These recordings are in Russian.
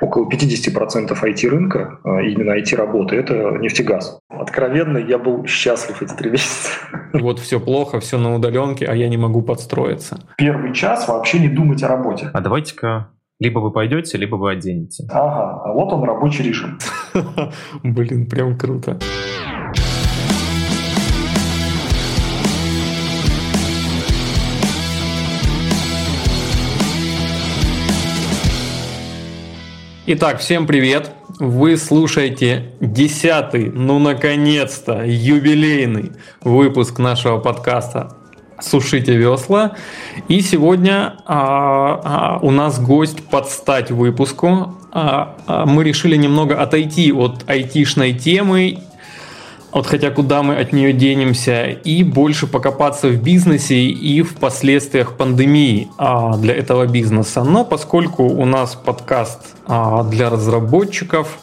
около 50% IT-рынка, а, именно IT-работы, это нефтегаз. Откровенно, я был счастлив эти три месяца. Вот все плохо, все на удаленке, а я не могу подстроиться. Первый час вообще не думать о работе. А давайте-ка либо вы пойдете, либо вы оденете. Ага, а вот он рабочий режим. Блин, прям круто. Итак, всем привет! Вы слушаете десятый, ну наконец-то, юбилейный выпуск нашего подкаста «Сушите весла». И сегодня а, а, у нас гость под стать выпуску. А, а, мы решили немного отойти от айтишной темы вот хотя куда мы от нее денемся, и больше покопаться в бизнесе и в последствиях пандемии а, для этого бизнеса. Но поскольку у нас подкаст а, для разработчиков,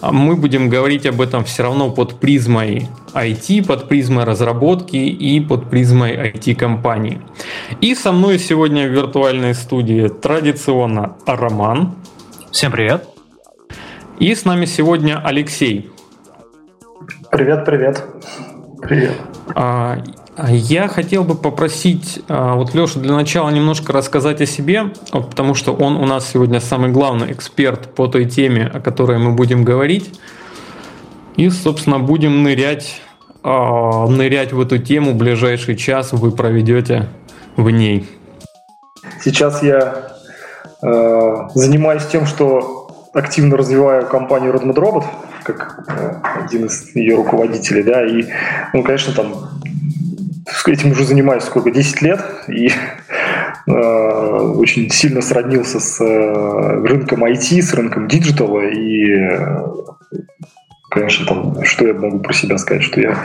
а, мы будем говорить об этом все равно под призмой IT, под призмой разработки и под призмой IT-компаний. И со мной сегодня в виртуальной студии традиционно Роман. Всем привет. И с нами сегодня Алексей. Привет, привет. Привет. А, я хотел бы попросить а, вот Лешу для начала немножко рассказать о себе, потому что он у нас сегодня самый главный эксперт по той теме, о которой мы будем говорить. И, собственно, будем нырять, а, нырять в эту тему. Ближайший час вы проведете в ней. Сейчас я э, занимаюсь тем, что активно развиваю компанию Redmond Robot как э, один из ее руководителей, да, и, ну, конечно, там этим уже занимаюсь сколько, 10 лет, и э, очень сильно сроднился с э, рынком IT, с рынком digital а, и, конечно, там, что я могу про себя сказать, что я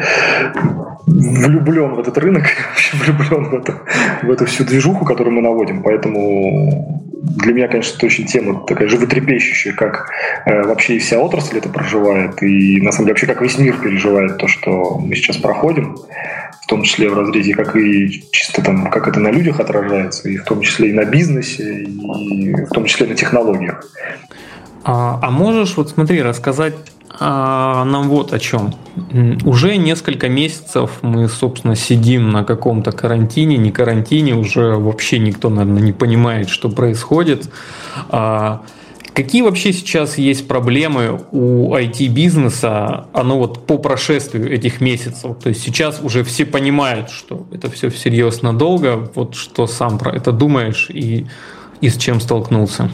влюблен в этот рынок, влюблен в, это, в эту всю движуху, которую мы наводим, поэтому для меня, конечно, это очень тема такая животрепещущая, как э, вообще и вся отрасль это проживает, и на самом деле вообще как весь мир переживает то, что мы сейчас проходим, в том числе в разрезе, как и чисто там, как это на людях отражается, и в том числе и на бизнесе, и в том числе на технологиях. А, а можешь, вот смотри, рассказать а, нам вот о чем. Уже несколько месяцев мы, собственно, сидим на каком-то карантине, не карантине, уже вообще никто, наверное, не понимает, что происходит. А, какие вообще сейчас есть проблемы у IT-бизнеса, оно вот по прошествию этих месяцев? То есть сейчас уже все понимают, что это все всерьез надолго. Вот что сам про это думаешь и, и с чем столкнулся?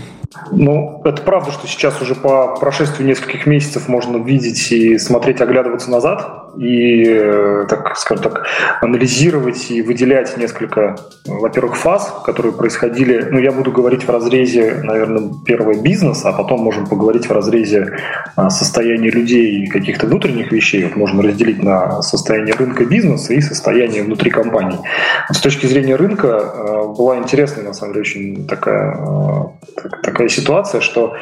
Ну, это правда, что сейчас уже по прошествию нескольких месяцев можно видеть и смотреть, оглядываться назад и, э, так скажем так, анализировать и выделять несколько, во-первых, фаз, которые происходили. Ну, я буду говорить в разрезе, наверное, первого бизнеса, а потом можем поговорить в разрезе а, состояния людей и каких-то внутренних вещей. Вот можно разделить на состояние рынка бизнеса и состояние внутри компании. С точки зрения рынка э, была интересная, на самом деле, очень такая, э, такая ситуация, что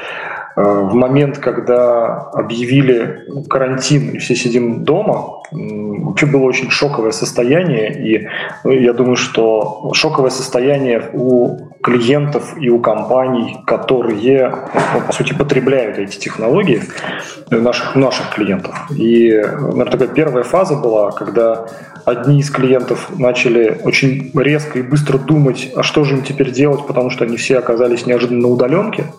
в момент, когда объявили карантин и все сидим дома, вообще было очень шоковое состояние. И ну, я думаю, что шоковое состояние у клиентов и у компаний, которые, ну, по сути, потребляют эти технологии, наших, наших клиентов. И, наверное, такая первая фаза была, когда одни из клиентов начали очень резко и быстро думать, а что же им теперь делать, потому что они все оказались неожиданно на удаленке –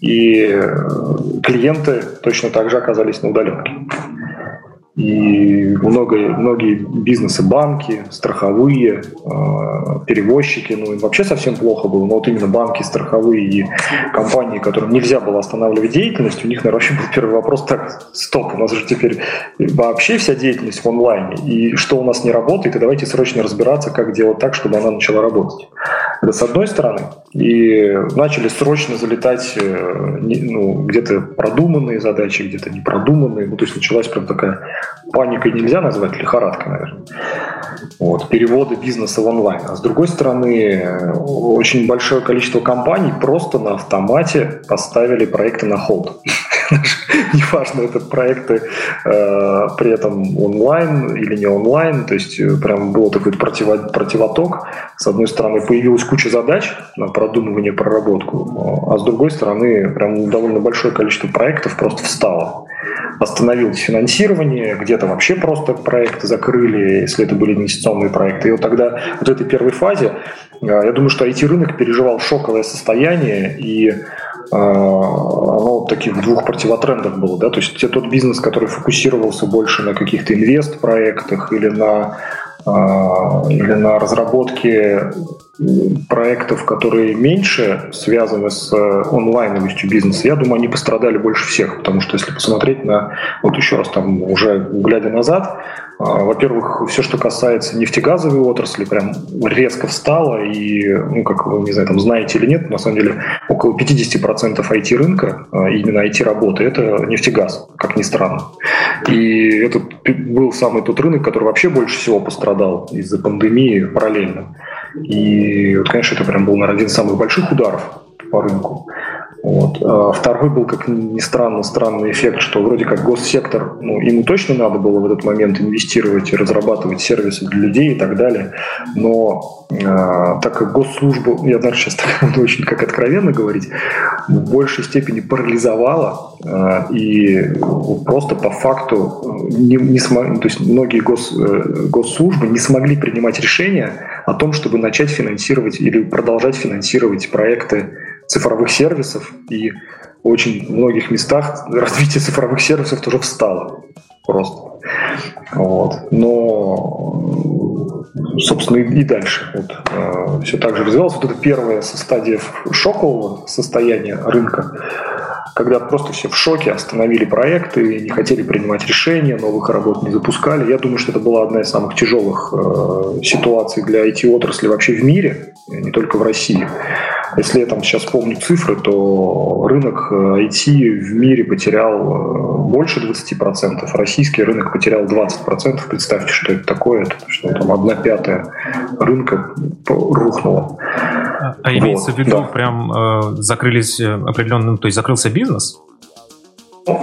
и э, клиенты точно так же оказались на удаленке. И много, многие бизнесы, банки, страховые, э, перевозчики, ну им вообще совсем плохо было, но вот именно банки, страховые и компании, которым нельзя было останавливать деятельность, у них, наверное, вообще был первый вопрос, так, стоп, у нас же теперь вообще вся деятельность в онлайне, и что у нас не работает, и давайте срочно разбираться, как делать так, чтобы она начала работать. Это с одной стороны. И начали срочно залетать э, ну, где-то продуманные задачи, где-то непродуманные. Ну, то есть началась прям такая паникой нельзя назвать, лихорадка, наверное. Вот, переводы бизнеса в онлайн. А с другой стороны, очень большое количество компаний просто на автомате поставили проекты на холд. неважно, это проекты э, при этом онлайн или не онлайн, то есть э, прям был такой противо, противоток. С одной стороны, появилась куча задач на продумывание, проработку, а с другой стороны, прям довольно большое количество проектов просто встало остановилось финансирование, где-то вообще просто проекты закрыли, если это были инвестиционные проекты. И вот тогда, вот в этой первой фазе, э, я думаю, что IT-рынок переживал шоковое состояние, и оно в таких двух противотрендах было, да, то есть это тот бизнес, который фокусировался больше на каких-то инвест-проектах или на а, или на разработке проектов, которые меньше связаны с э, онлайновостью бизнеса, я думаю, они пострадали больше всех, потому что если посмотреть на, вот еще раз там уже глядя назад, а, во-первых, все, что касается нефтегазовой отрасли, прям резко встало, и, ну, как вы, не знаю, там знаете или нет, на самом деле около 50% IT-рынка, а, именно IT-работы, это нефтегаз, как ни странно. И это был самый тот рынок, который вообще больше всего пострадал из-за пандемии параллельно. И, вот, конечно, это прям был, наверное, один из самых больших ударов по рынку. Вот. А второй был, как ни странно, странный эффект, что вроде как госсектор, ну, ему точно надо было в этот момент инвестировать и разрабатывать сервисы для людей и так далее, но э, так как госслужба, я даже сейчас так очень как откровенно говорить, в большей степени парализовала э, и просто по факту не, не смог, то есть многие гос, э, госслужбы не смогли принимать решения о том, чтобы начать финансировать или продолжать финансировать проекты цифровых сервисов, и очень многих местах развитие цифровых сервисов тоже встало просто. Вот. Но, собственно, и, дальше вот, э, все так же развивалось. Вот это первая стадия шокового состояния рынка, когда просто все в шоке, остановили проекты, не хотели принимать решения, новых работ не запускали. Я думаю, что это была одна из самых тяжелых э, ситуаций для IT-отрасли вообще в мире, не только в России. Если я там сейчас помню цифры, то рынок IT э, в мире потерял э, больше 20%, российский рынок потерял 20%. Представьте, что это такое, это, что там одна пятая рынка рухнула. А вот, имеется в виду, да. прям э, закрылись э, определенным, то есть закрылся бизнес? Я,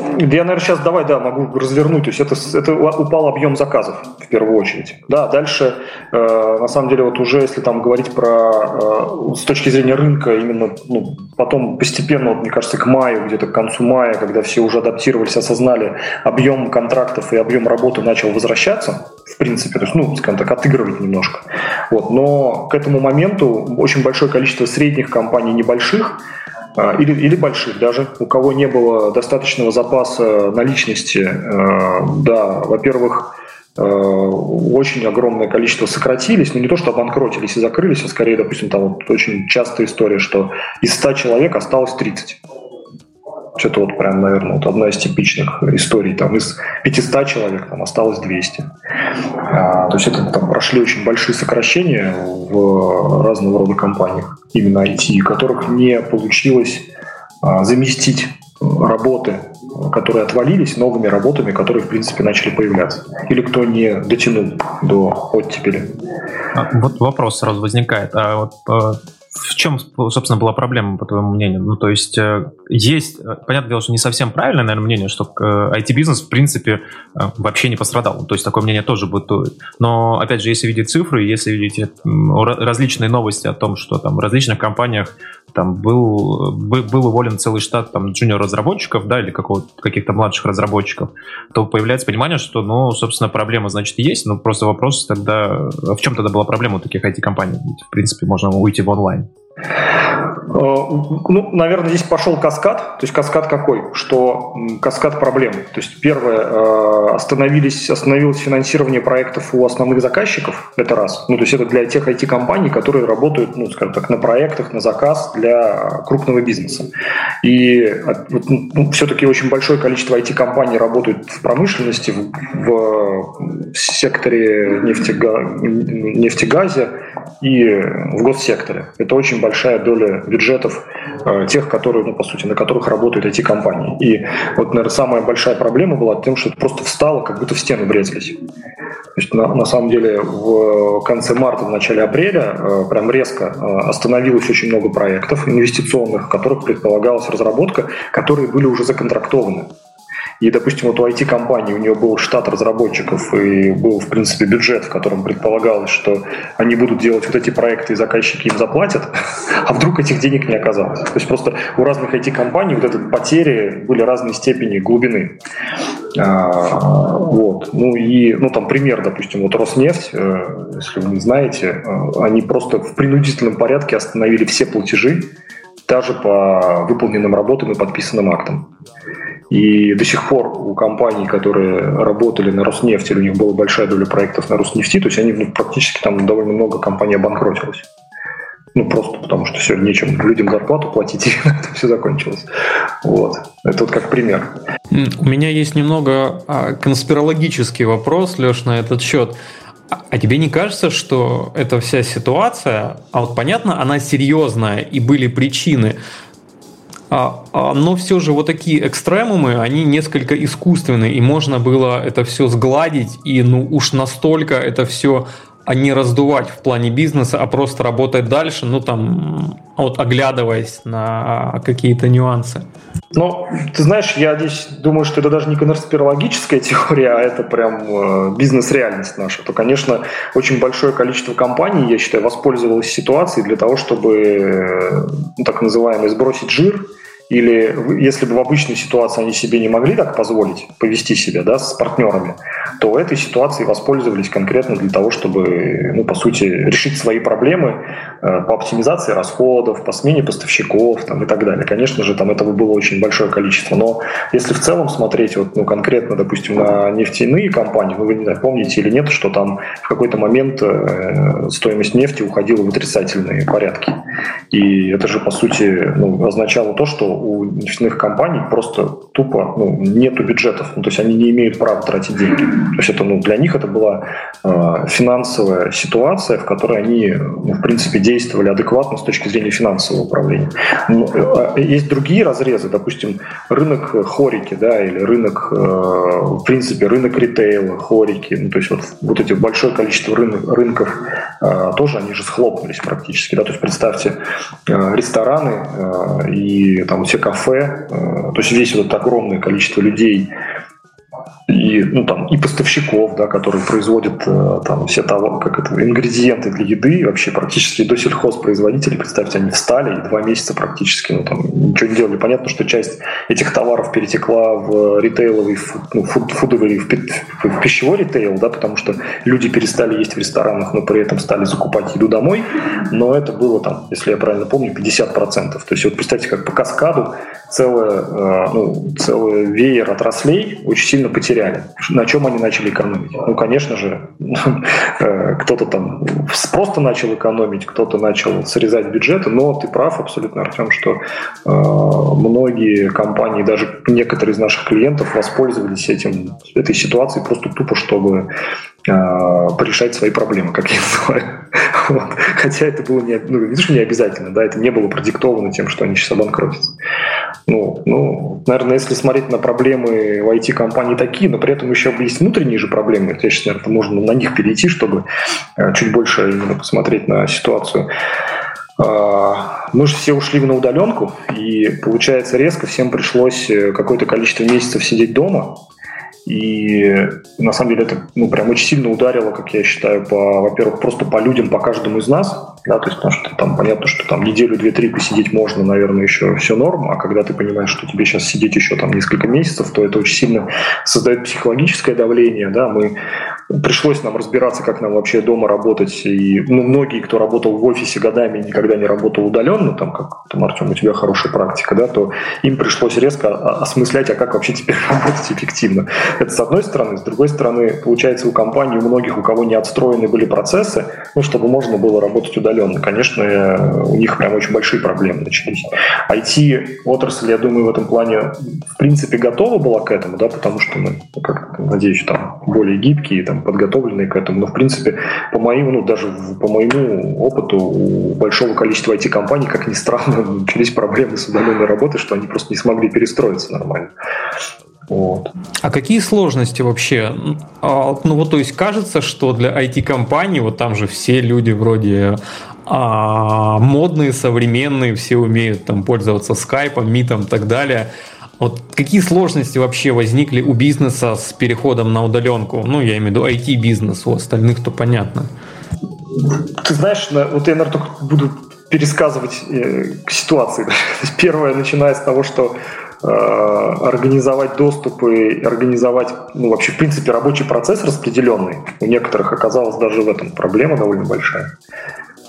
наверное, сейчас давай, да, могу развернуть. То есть это, это упал объем заказов в первую очередь. Да, дальше, э, на самом деле, вот уже если там говорить про э, с точки зрения рынка, именно ну, потом постепенно, вот, мне кажется, к маю, где-то к концу мая, когда все уже адаптировались, осознали, объем контрактов и объем работы начал возвращаться, в принципе, то есть, ну, скажем так, отыгрывать немножко. Вот, но к этому моменту очень большое количество средних компаний, небольших, или, или больших даже, у кого не было достаточного запаса наличности, э, да, во-первых, э, очень огромное количество сократились, но не то, что обанкротились и закрылись, а скорее, допустим, там вот очень частая история, что из 100 человек осталось 30. Это вот прям, наверное, вот одна из типичных историй. Там из 500 человек там осталось 200. А, то есть это там прошли очень большие сокращения в разного рода компаниях, именно IT, которых не получилось а, заместить работы, которые отвалились, новыми работами, которые, в принципе, начали появляться. Или кто не дотянул до оттепели. А, вот вопрос сразу возникает. А вот а, в чем, собственно, была проблема, по твоему мнению? Ну, то есть, э, есть, э, понятное дело, что не совсем правильное, наверное, мнение, что IT-бизнес, э, в принципе, вообще не пострадал. То есть, такое мнение тоже будет. Но, опять же, если видеть цифры, если видеть различные новости о том, что там в различных компаниях там был, был уволен целый штат там джуниор-разработчиков, да, или каких-то младших разработчиков, то появляется понимание, что, ну, собственно, проблема, значит, есть, но просто вопрос тогда, в чем тогда была проблема у таких IT-компаний? В принципе, можно уйти в онлайн. Э, ну, наверное, здесь пошел каскад. То есть каскад какой? Что каскад проблем. То есть первое, э, остановились, остановилось финансирование проектов у основных заказчиков. Это раз. Ну, то есть это для тех IT-компаний, которые работают, ну, скажем так, на проектах, на заказ для крупного бизнеса. И ну, все-таки очень большое количество IT-компаний работают в промышленности, в, в секторе нефтега, нефтегазе и в госсекторе. Это очень большая доля бюджетов э, тех, которые, ну, по сути, на которых работают эти компании. И вот, наверное, самая большая проблема была тем, что это просто встало, как будто в стену врезались. То есть на, на самом деле в конце марта, в начале апреля э, прям резко э, остановилось очень много проектов инвестиционных, в которых предполагалась разработка, которые были уже законтрактованы. И, допустим, вот у IT-компании у нее был штат разработчиков и был, в принципе, бюджет, в котором предполагалось, что они будут делать вот эти проекты, и заказчики им заплатят, а вдруг этих денег не оказалось. То есть просто у разных IT-компаний вот эти потери были разной степени глубины. А, вот. Ну и, ну там пример, допустим, вот Роснефть, э, если вы не знаете, э, они просто в принудительном порядке остановили все платежи, даже по выполненным работам и подписанным актам. И до сих пор у компаний, которые работали на Роснефти, у них была большая доля проектов на Роснефти, то есть они ну, практически там довольно много компаний обанкротилось. Ну, просто потому что все, нечем людям зарплату платить, и это все закончилось. Вот. Это вот как пример. У меня есть немного а, конспирологический вопрос, Леш, на этот счет. А, тебе не кажется, что эта вся ситуация, а вот понятно, она серьезная и были причины, а, а, но все же вот такие экстремумы, они несколько искусственные, и можно было это все сгладить, и ну уж настолько это все а не раздувать в плане бизнеса, а просто работать дальше, ну там, вот оглядываясь на какие-то нюансы. Ну, ты знаешь, я здесь думаю, что это даже не конспирологическая теория, а это прям э, бизнес-реальность наша. То, конечно, очень большое количество компаний, я считаю, воспользовалось ситуацией для того, чтобы, э, ну, так называемый, сбросить жир – или если бы в обычной ситуации они себе не могли так позволить повести себя да, с партнерами, то этой ситуации воспользовались конкретно для того, чтобы, ну, по сути, решить свои проблемы э, по оптимизации расходов, по смене поставщиков там, и так далее. Конечно же, там этого было очень большое количество. Но если в целом смотреть вот, ну, конкретно, допустим, на нефтяные компании, ну, вы не знаю, помните или нет, что там в какой-то момент э, стоимость нефти уходила в отрицательные порядки. И это же, по сути, ну, означало то, что у нефтяных компаний просто тупо ну, нету бюджетов, ну, то есть они не имеют права тратить деньги. То есть это, ну, для них это была э, финансовая ситуация, в которой они, ну, в принципе, действовали адекватно с точки зрения финансового управления. Но, э, есть другие разрезы, допустим, рынок хорики, да, или рынок, э, в принципе, рынок ритейла, хорики, ну, то есть вот, вот эти большое количество рынок, рынков тоже они же схлопнулись практически, да, то есть представьте э, рестораны э, и там все кафе, э, то есть весь этот огромное количество людей, и, ну, там, и поставщиков, да, которые производят э, там, все того, как это, ингредиенты для еды, и вообще практически до сельхозпроизводителей, представьте, они встали и два месяца практически ну, там, ничего не делали. Понятно, что часть этих товаров перетекла в ритейловый, ну, фуд, фудовый, в, в пищевой ритейл, да, потому что люди перестали есть в ресторанах, но при этом стали закупать еду домой, но это было там, если я правильно помню, 50%. То есть вот представьте, как по каскаду целое, э, ну, целый веер отраслей очень сильно потеряли. На чем они начали экономить? Ну, конечно же, э, кто-то там просто начал экономить, кто-то начал срезать бюджеты, но ты прав абсолютно, Артем, что э, многие компании, даже некоторые из наших клиентов воспользовались этим, этой ситуацией просто тупо, чтобы э, порешать свои проблемы, как я называю. Вот. Хотя это было не, ну, видишь, не обязательно, да, это не было продиктовано тем, что они сейчас обанкротятся. Ну, ну, наверное, если смотреть на проблемы в IT-компании такие, но при этом еще есть внутренние же проблемы, то есть, наверное, можно на них перейти, чтобы э, чуть больше именно посмотреть на ситуацию. А, мы же все ушли на удаленку, и получается резко всем пришлось э, какое-то количество месяцев сидеть дома, и на самом деле это ну, прям очень сильно ударило, как я считаю, по, во-первых, просто по людям, по каждому из нас, да, то есть потому что там понятно, что там неделю, две, три посидеть можно, наверное, еще все норм, а когда ты понимаешь, что тебе сейчас сидеть еще там несколько месяцев, то это очень сильно создает психологическое давление, да, мы пришлось нам разбираться, как нам вообще дома работать, и ну, многие, кто работал в офисе годами, никогда не работал удаленно, там, как там, Артем, у тебя хорошая практика, да, то им пришлось резко осмыслять, а как вообще теперь работать эффективно. Это с одной стороны. С другой стороны, получается, у компаний, у многих, у кого не отстроены были процессы, ну, чтобы можно было работать удаленно. Конечно, у них прям очень большие проблемы начались. IT-отрасль, я думаю, в этом плане в принципе готова была к этому, да, потому что мы, ну, как надеюсь, там более гибкие, там, подготовленные к этому. Но, в принципе, по моему, ну, даже по моему опыту, у большого количества IT-компаний, как ни странно, начались проблемы с удаленной работой, что они просто не смогли перестроиться нормально. Вот. А какие сложности вообще? А, ну вот, то есть кажется, что для IT-компаний, вот там же все люди вроде а, модные, современные, все умеют там пользоваться скайпом, митом и так далее. Вот какие сложности вообще возникли у бизнеса с переходом на удаленку? Ну, я имею в виду IT-бизнес, у остальных то понятно. Ты знаешь, вот я, наверное, только буду пересказывать э, к ситуации. Первое, начиная с того, что организовать доступы, организовать, ну, вообще, в принципе, рабочий процесс распределенный. У некоторых оказалась даже в этом проблема довольно большая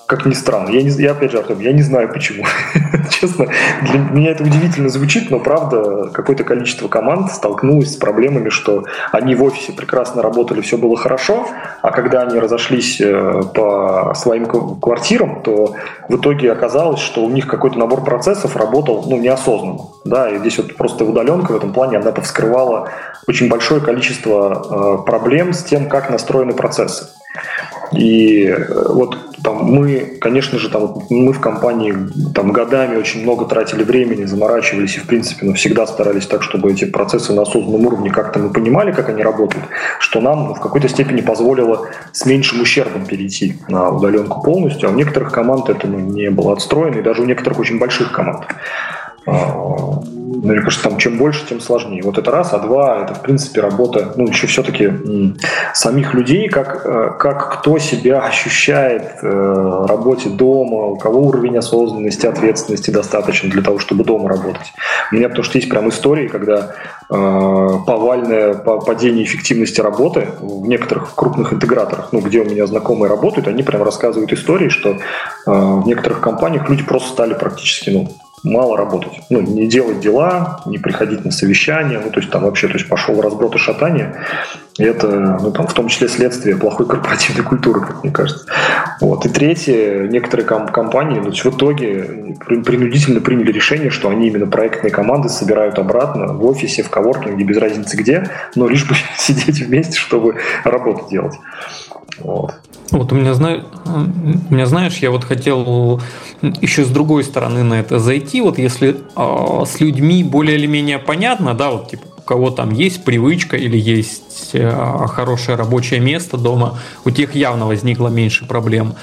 как ни странно. Я, не, я опять же, Артем, я не знаю почему. Честно, для меня это удивительно звучит, но правда, какое-то количество команд столкнулось с проблемами, что они в офисе прекрасно работали, все было хорошо, а когда они разошлись э, по своим квартирам, то в итоге оказалось, что у них какой-то набор процессов работал ну, неосознанно. Да, и здесь вот просто удаленка в этом плане, она вскрывала очень большое количество э, проблем с тем, как настроены процессы. И э, вот там мы, конечно же, там мы в компании там годами очень много тратили времени, заморачивались и, в принципе, ну, всегда старались так, чтобы эти процессы на осознанном уровне как-то мы понимали, как они работают, что нам ну, в какой-то степени позволило с меньшим ущербом перейти на удаленку полностью, а у некоторых команд это ну, не было отстроено, и даже у некоторых очень больших команд. А, мне кажется, там чем больше, тем сложнее. Вот это раз, а два, это в принципе работа, ну, еще все-таки самих людей, как, э, как кто себя ощущает в э, работе дома, у кого уровень осознанности, ответственности достаточно для того, чтобы дома работать. У меня потому что есть прям истории, когда э, повальное падение эффективности работы в некоторых крупных интеграторах, ну, где у меня знакомые работают, они прям рассказывают истории, что в некоторых компаниях люди просто стали практически, ну, мало работать. Ну, не делать дела, не приходить на совещания, ну, то есть там вообще, то есть пошел разброд и шатание. И это, ну, там, в том числе следствие плохой корпоративной культуры, как мне кажется. Вот. И третье, некоторые ком- компании ну, в итоге принудительно приняли решение, что они именно проектные команды собирают обратно в офисе, в коворкинге, без разницы где, но лишь бы сидеть вместе, чтобы работу делать. Вот. Вот у меня, у меня, знаешь, я вот хотел еще с другой стороны на это зайти. Вот если э, с людьми более или менее понятно, да, вот типа у кого там есть привычка или есть э, хорошее рабочее место дома, у тех явно возникло меньше проблем.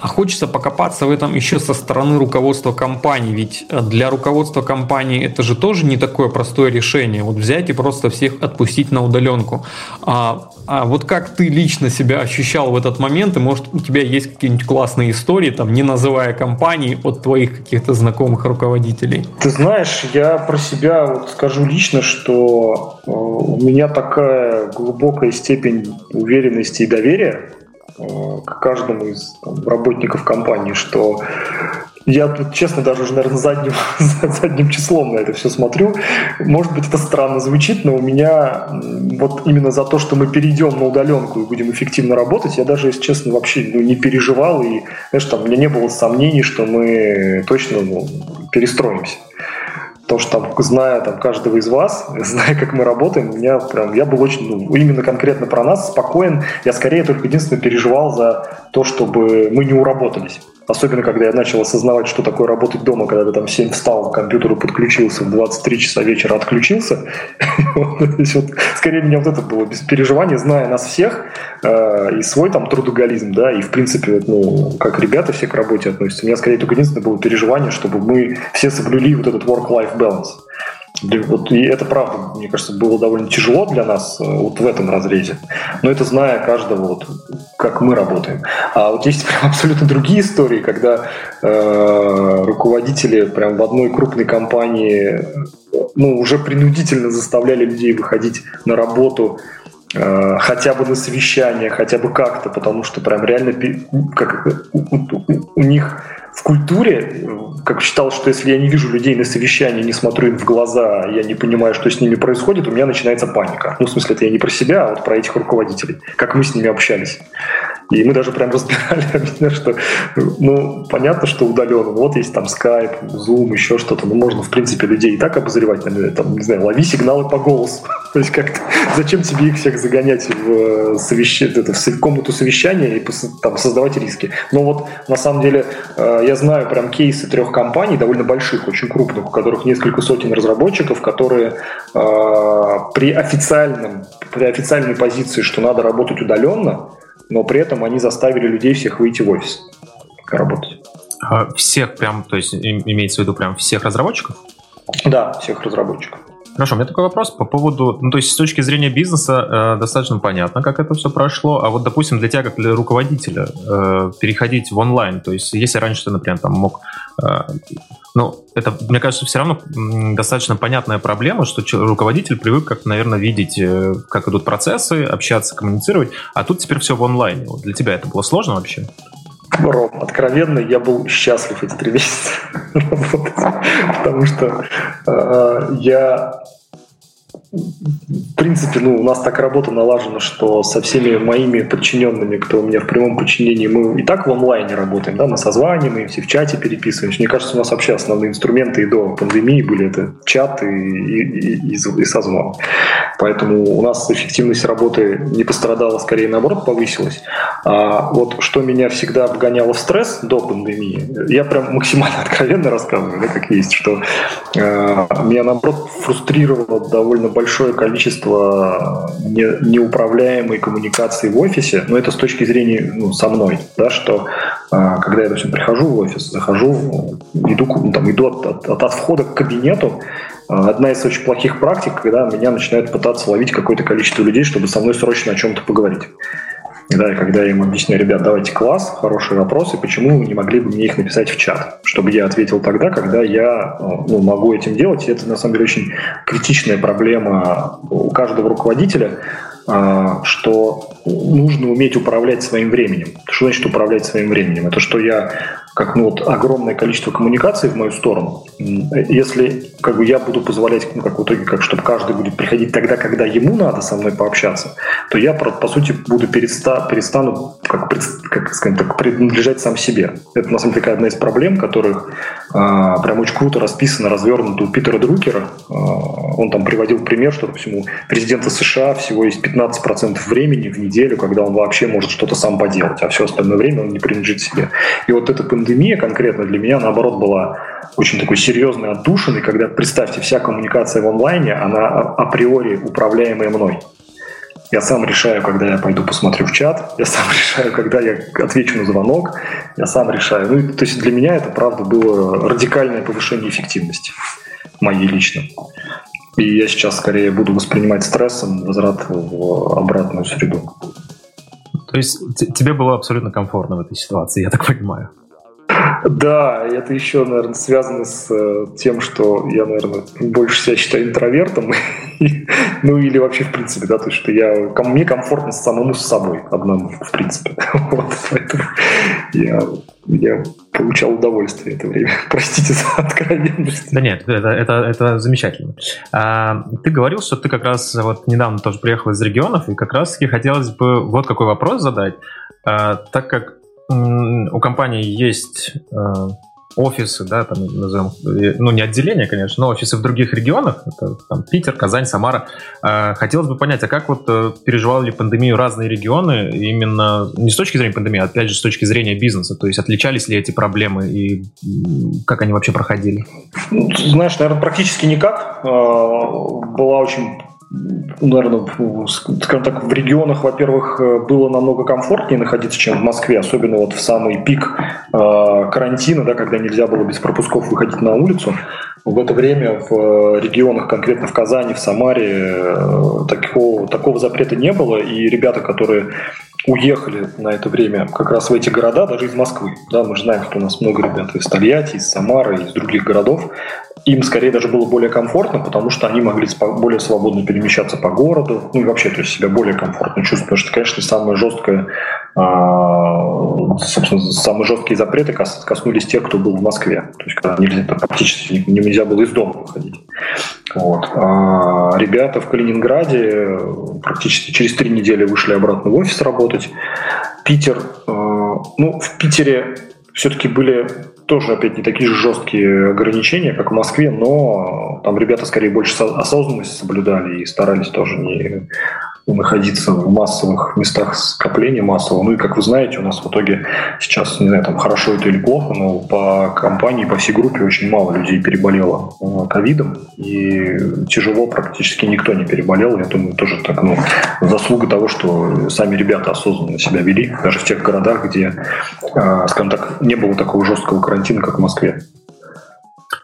А хочется покопаться в этом еще со стороны руководства компании, ведь э, для руководства компании это же тоже не такое простое решение. Вот взять и просто всех отпустить на удаленку. А, а вот как ты лично себя ощущал в этот момент, и может у тебя есть какие-нибудь классные истории, там, не называя компании, от твоих каких-то знакомых руководителей? Ты знаешь, я про себя вот скажу лично, что э, у меня такая глубокая степень уверенности и доверия к каждому из там, работников компании, что я тут, честно, даже уже, наверное, задним, задним числом на это все смотрю. Может быть, это странно звучит, но у меня вот именно за то, что мы перейдем на удаленку и будем эффективно работать, я даже, если честно, вообще ну, не переживал. И, знаешь, там, у меня не было сомнений, что мы точно ну, перестроимся. Потому что там, зная там, каждого из вас, зная, как мы работаем, у меня прям, я был очень, ну, именно конкретно про нас спокоен. Я скорее только единственное переживал за то, чтобы мы не уработались. Особенно, когда я начал осознавать, что такое работать дома, когда ты там в 7 встал, к компьютеру подключился, в 23 часа вечера отключился. Скорее меня вот это было без переживания, зная нас всех э, и свой там трудоголизм, да, и в принципе, ну, как ребята все к работе относятся. У меня скорее только единственное было переживание, чтобы мы все соблюли вот этот work-life balance. И это правда, мне кажется, было довольно тяжело для нас э, вот в этом разрезе. Но это зная каждого, вот, как мы работаем. А вот есть прям абсолютно другие истории, когда э, руководители прям в одной крупной компании ну, уже принудительно заставляли людей выходить на работу э, хотя бы на совещание, хотя бы как-то, потому что прям реально как, у, у, у них в культуре, как считал, что если я не вижу людей на совещании, не смотрю им в глаза, я не понимаю, что с ними происходит, у меня начинается паника. Ну, в смысле, это я не про себя, а вот про этих руководителей, как мы с ними общались. И мы даже прям разбирали, что, ну, понятно, что удаленно. Вот есть там Skype, Zoom, еще что-то. Ну, можно, в принципе, людей и так обозревать. Там, не знаю, лови сигналы по голосу. То есть как зачем тебе их всех загонять в, э, совещ... в комнату совещания и там, создавать риски? Но вот, на самом деле, э, я знаю прям кейсы трех компаний, довольно больших, очень крупных, у которых несколько сотен разработчиков, которые э, при официальном, при официальной позиции, что надо работать удаленно, но при этом они заставили людей всех выйти в офис работать. А всех прям, то есть имеется в виду прям всех разработчиков? Да, всех разработчиков. Хорошо, у меня такой вопрос по поводу, ну то есть с точки зрения бизнеса э, достаточно понятно, как это все прошло, а вот, допустим, для тебя как для руководителя э, переходить в онлайн, то есть если раньше ты, например, там мог, э, ну это, мне кажется, все равно достаточно понятная проблема, что руководитель привык, как, наверное, видеть, э, как идут процессы, общаться, коммуницировать, а тут теперь все в онлайне. Вот для тебя это было сложно вообще? Ром, откровенно, я был счастлив эти три месяца работать, потому что э, я в принципе, ну, у нас так работа налажена, что со всеми моими подчиненными, кто у меня в прямом подчинении, мы и так в онлайне работаем, да, мы созваниваемся, в чате переписываемся. Мне кажется, у нас вообще основные инструменты и до пандемии были это чат и, и, и, и созвон. Поэтому у нас эффективность работы не пострадала, скорее наоборот повысилась. А вот что меня всегда обгоняло в стресс до пандемии, я прям максимально откровенно рассказываю, да, как есть, что э, меня наоборот фрустрировало довольно большое количество не, неуправляемой коммуникации в офисе, но это с точки зрения ну, со мной, да, что э, когда я, допустим, прихожу в офис, захожу, иду, ну, там, иду от, от, от входа к кабинету, Одна из очень плохих практик, когда меня начинают пытаться ловить какое-то количество людей, чтобы со мной срочно о чем-то поговорить. Да, и когда я им объясняю, ребят, давайте класс, хорошие вопросы, почему вы не могли бы мне их написать в чат, чтобы я ответил тогда, когда я ну, могу этим делать. И это, на самом деле, очень критичная проблема у каждого руководителя, а, что нужно уметь управлять своим временем. Что значит управлять своим временем? Это что я как ну, вот, огромное количество коммуникаций в мою сторону. Если как бы, я буду позволять, ну, как в итоге, как, чтобы каждый будет приходить тогда, когда ему надо со мной пообщаться, то я, по сути, буду переста, перестану, как, как сказать, так, принадлежать сам себе. Это, на самом деле, одна из проблем, которых а, прям очень круто расписано, развернуто у Питера Друкера. А, он там приводил пример, что, допустим, у президента США всего есть 15% времени в неделю, когда он вообще может что-то сам поделать, а все остальное время он не принадлежит себе. И вот эта пандемия конкретно для меня, наоборот, была очень такой серьезной отдушиной, когда, представьте, вся коммуникация в онлайне, она априори управляемая мной. Я сам решаю, когда я пойду посмотрю в чат, я сам решаю, когда я отвечу на звонок, я сам решаю. Ну, то есть для меня это, правда, было радикальное повышение эффективности моей лично. И я сейчас скорее буду воспринимать стрессом возврат в обратную среду. То есть тебе было абсолютно комфортно в этой ситуации, я так понимаю? Да, это еще, наверное, связано с э, тем, что я, наверное, больше себя считаю интровертом. ну, или вообще, в принципе, да, то есть, что я, мне комфортно самому с собой одному, в принципе. вот, поэтому я, я получал удовольствие это время. Простите за откровенность. Да нет, это, это, это замечательно. А, ты говорил, что ты как раз вот недавно тоже приехал из регионов, и как раз таки хотелось бы вот какой вопрос задать. А, так как у компании есть э, офисы, да, там назовем, ну не отделения, конечно, но офисы в других регионах, это там Питер, Казань, Самара. Э, хотелось бы понять, а как вот э, переживали ли пандемию разные регионы, именно не с точки зрения пандемии, а опять же с точки зрения бизнеса, то есть отличались ли эти проблемы и как они вообще проходили? Ну, знаешь, наверное, практически никак. Была очень наверное, скажем так, в регионах, во-первых, э, было намного комфортнее находиться, чем в Москве, особенно вот в самый пик э, карантина, да, когда нельзя было без пропусков выходить на улицу. В это время в э, регионах, конкретно в Казани, в Самаре, такого, такого запрета не было, и ребята, которые уехали на это время как раз в эти города, даже из Москвы. Да, мы же знаем, что у нас много ребят из Тольятти, из Самары, из других городов им скорее даже было более комфортно, потому что они могли более свободно перемещаться по городу, ну и вообще то есть себя более комфортно чувствовать, потому что, конечно, самое жесткое, а, собственно, самые жесткие запреты коснулись тех, кто был в Москве, то есть когда нельзя, практически нельзя было из дома выходить. Вот. А ребята в Калининграде практически через три недели вышли обратно в офис работать, Питер, ну, в Питере все-таки были тоже, опять, не такие же жесткие ограничения, как в Москве, но там ребята скорее больше осознанность соблюдали и старались тоже не находиться в массовых местах скопления массового. Ну и, как вы знаете, у нас в итоге сейчас, не знаю, там хорошо это или плохо, но по компании, по всей группе очень мало людей переболело э, ковидом, и тяжело практически никто не переболел. Я думаю, тоже так, ну, заслуга того, что сами ребята осознанно себя вели, даже в тех городах, где, э, скажем так, не было такого жесткого карантина, как в Москве.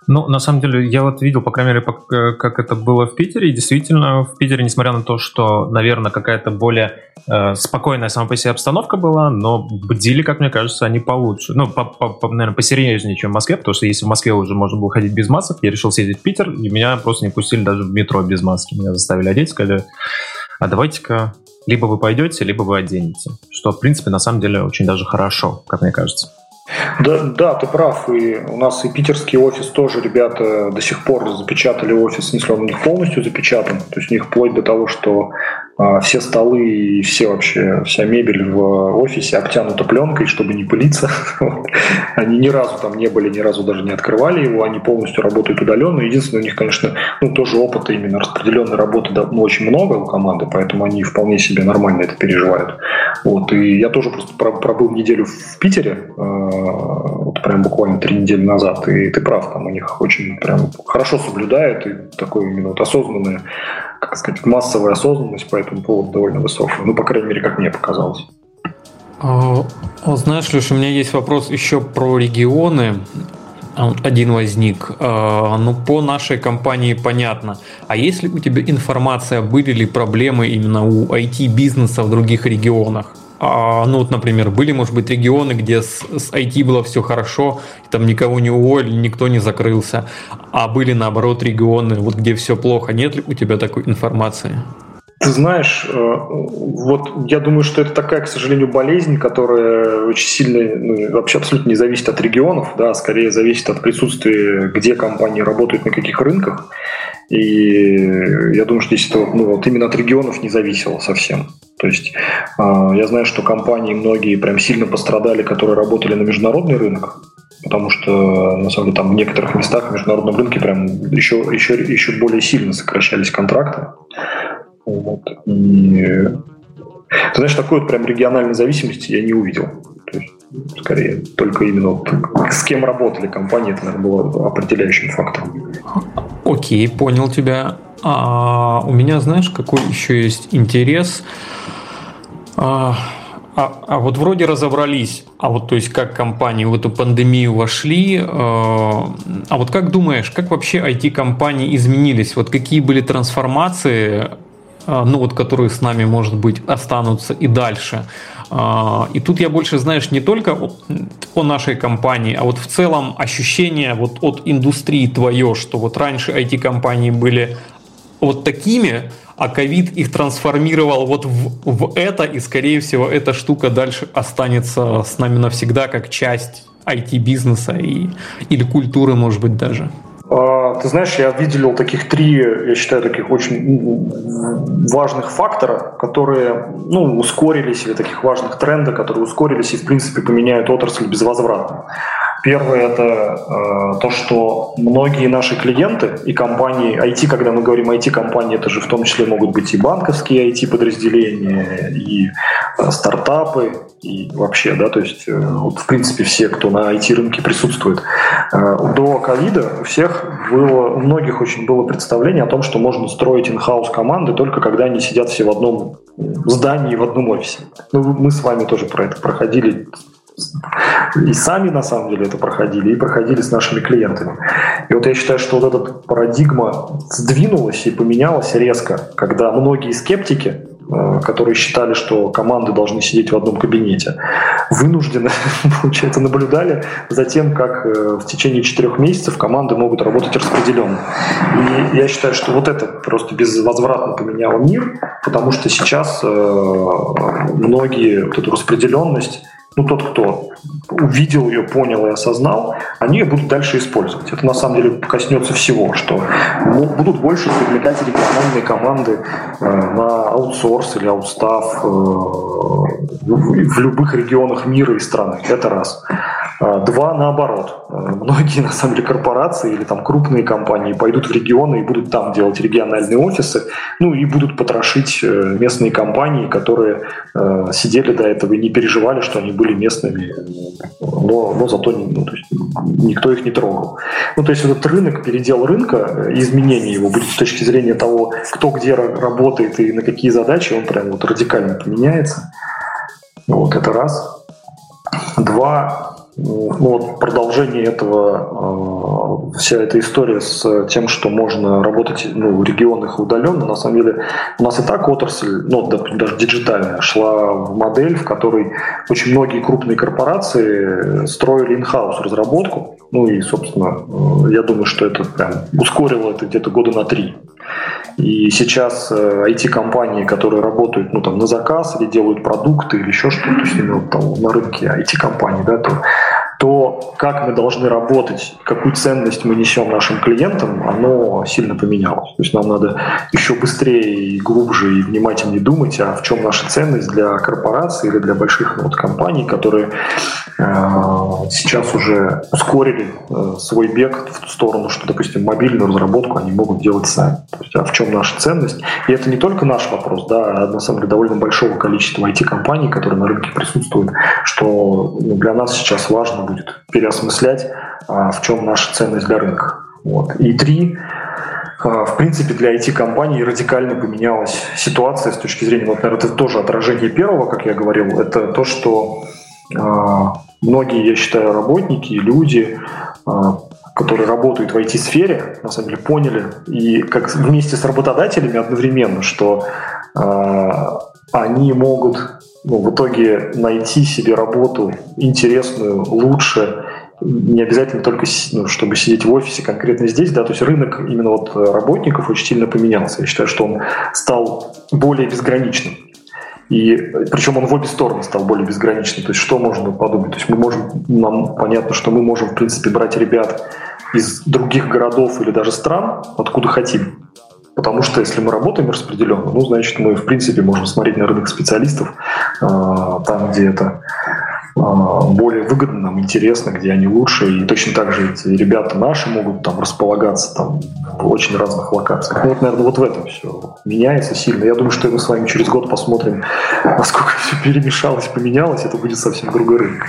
Ну, на самом деле, я вот видел, по крайней мере, э, как это было в Питере. И действительно, в Питере, несмотря на то, что, наверное, какая-то более э, спокойная сама по себе обстановка была, но бдили, как мне кажется, они получше. Ну, по, по, по, наверное, посерьезнее, чем в Москве, потому что если в Москве уже можно было ходить без масок, я решил съездить в Питер, и меня просто не пустили даже в метро без маски. Меня заставили одеть, сказали, а давайте-ка либо вы пойдете, либо вы оденете. Что, в принципе, на самом деле очень даже хорошо, как мне кажется. Да, да, ты прав. И у нас и питерский офис тоже ребята до сих пор запечатали офис, если он у них полностью запечатан. То есть у них вплоть до того, что все столы и все вообще, вся мебель в офисе обтянута пленкой, чтобы не пылиться. Они ни разу там не были, ни разу даже не открывали его, они полностью работают удаленно. Единственное, у них, конечно, ну, тоже опыта именно распределенной работы ну, очень много у команды, поэтому они вполне себе нормально это переживают. Вот, и я тоже просто пробыл неделю в Питере, а, вот прям буквально три недели назад, и ты прав, там у них очень прям хорошо соблюдают, и такое именно вот осознанное как сказать, массовая осознанность по этому поводу довольно высокая. Ну, по крайней мере, как мне показалось. А, знаешь, Леш, у меня есть вопрос еще про регионы. А, один возник. А, ну, по нашей компании понятно. А есть ли у тебя информация, были ли проблемы именно у IT-бизнеса в других регионах? А, ну вот, например, были, может быть, регионы, где с, с IT было все хорошо, там никого не уволили, никто не закрылся, а были, наоборот, регионы, вот где все плохо. Нет ли у тебя такой информации? Ты знаешь, э, вот я думаю, что это такая, к сожалению, болезнь, которая очень сильно, ну, вообще абсолютно не зависит от регионов, да, скорее зависит от присутствия, где компании работают, на каких рынках. И я думаю, что здесь это ну, вот именно от регионов не зависело совсем. То есть э, я знаю, что компании многие прям сильно пострадали, которые работали на международный рынок, потому что на самом деле там в некоторых местах в международном рынке прям еще, еще, еще более сильно сокращались контракты. Вот. И ты знаешь, такой вот прям региональной зависимости я не увидел. То есть, скорее, только именно вот с кем работали компании, это, наверное, было определяющим фактором. Окей, понял тебя. А у меня, знаешь, какой еще есть интерес? А, а, а вот вроде разобрались, а вот то есть как компании в эту пандемию вошли, э, а вот как думаешь, как вообще IT-компании изменились? Вот какие были трансформации, э, ну вот которые с нами, может быть, останутся и дальше? Э, и тут я больше, знаешь, не только о нашей компании, а вот в целом ощущение вот от индустрии твое, что вот раньше IT-компании были вот такими, а ковид их трансформировал вот в, в это, и, скорее всего, эта штука дальше останется с нами навсегда как часть IT-бизнеса и, или культуры, может быть, даже. А, ты знаешь, я выделил таких три, я считаю, таких очень важных фактора, которые ну, ускорились, или таких важных тренда, которые ускорились и, в принципе, поменяют отрасль безвозвратно. Первое – это э, то, что многие наши клиенты и компании, IT, когда мы говорим IT-компании, это же в том числе могут быть и банковские IT-подразделения, и э, стартапы, и вообще, да, то есть, э, вот, в принципе, все, кто на IT-рынке присутствует. Э, до ковида у всех было, у многих очень было представление о том, что можно строить in-house команды только когда они сидят все в одном здании, в одном офисе. Ну, мы с вами тоже про это проходили и сами, на самом деле, это проходили, и проходили с нашими клиентами. И вот я считаю, что вот эта парадигма сдвинулась и поменялась резко, когда многие скептики, э, которые считали, что команды должны сидеть в одном кабинете, вынуждены, получается, наблюдали за тем, как э, в течение четырех месяцев команды могут работать распределенно. И я считаю, что вот это просто безвозвратно поменяло мир, потому что сейчас э, многие вот эту распределенность ну, тот, кто увидел ее, понял и осознал, они ее будут дальше использовать. Это на самом деле коснется всего, что будут больше привлекать региональные команды э, на аутсорс или аутстав э, в любых регионах мира и страны. Это раз. А, два наоборот. А, многие, на самом деле, корпорации или там крупные компании пойдут в регионы и будут там делать региональные офисы, ну и будут потрошить э, местные компании, которые э, сидели до этого и не переживали, что они были местными, но, но зато ну, то есть, никто их не трогал. Ну, то есть этот рынок, передел рынка, изменение его будет с точки зрения того, кто где работает и на какие задачи, он прям вот радикально поменяется. Вот это раз. Два, ну, вот продолжение этого, э, вся эта история с тем, что можно работать ну, в регионах удаленно, на самом деле у нас и так отрасль, ну, даже диджитальная, шла в модель, в которой очень многие крупные корпорации строили инхаус разработку, ну и, собственно, э, я думаю, что это прям ускорило это где-то года на три. И сейчас IT-компании, э, которые работают ну, там, на заказ или делают продукты или еще что-то, то есть именно там, на рынке IT-компаний, да, то то, как мы должны работать, какую ценность мы несем нашим клиентам, оно сильно поменялось. То есть нам надо еще быстрее и глубже и внимательнее думать, а в чем наша ценность для корпораций или для больших ну, вот, компаний, которые э, сейчас уже ускорили э, свой бег в сторону, что, допустим, мобильную разработку они могут делать сами. То есть, а в чем наша ценность? И это не только наш вопрос, да, а на самом деле довольно большого количества IT-компаний, которые на рынке присутствуют, что ну, для нас сейчас важно будет переосмыслять, а, в чем наша ценность для рынка. Вот. И три, а, в принципе, для IT-компаний радикально поменялась ситуация с точки зрения, вот, наверное, это тоже отражение первого, как я говорил, это то, что а, многие, я считаю, работники, люди, которые работают в IT-сфере, на самом деле поняли, и как вместе с работодателями одновременно, что они могут ну, в итоге найти себе работу интересную, лучше, не обязательно только, ну, чтобы сидеть в офисе конкретно здесь, да, то есть рынок именно вот работников очень сильно поменялся. Я считаю, что он стал более безграничным. И причем он в обе стороны стал более безграничным. То есть что можно подумать? То есть мы можем, нам понятно, что мы можем, в принципе, брать ребят из других городов или даже стран, откуда хотим. Потому что если мы работаем распределенно, ну, значит, мы, в принципе, можем смотреть на рынок специалистов, э, там, где это э, более выгодно, нам интересно, где они лучше. И точно так же эти ребята наши могут там располагаться там, в очень разных локациях. Ну, вот, наверное, вот в этом все меняется сильно. Я думаю, что мы с вами через год посмотрим, насколько все перемешалось, поменялось. Это будет совсем другой рынок.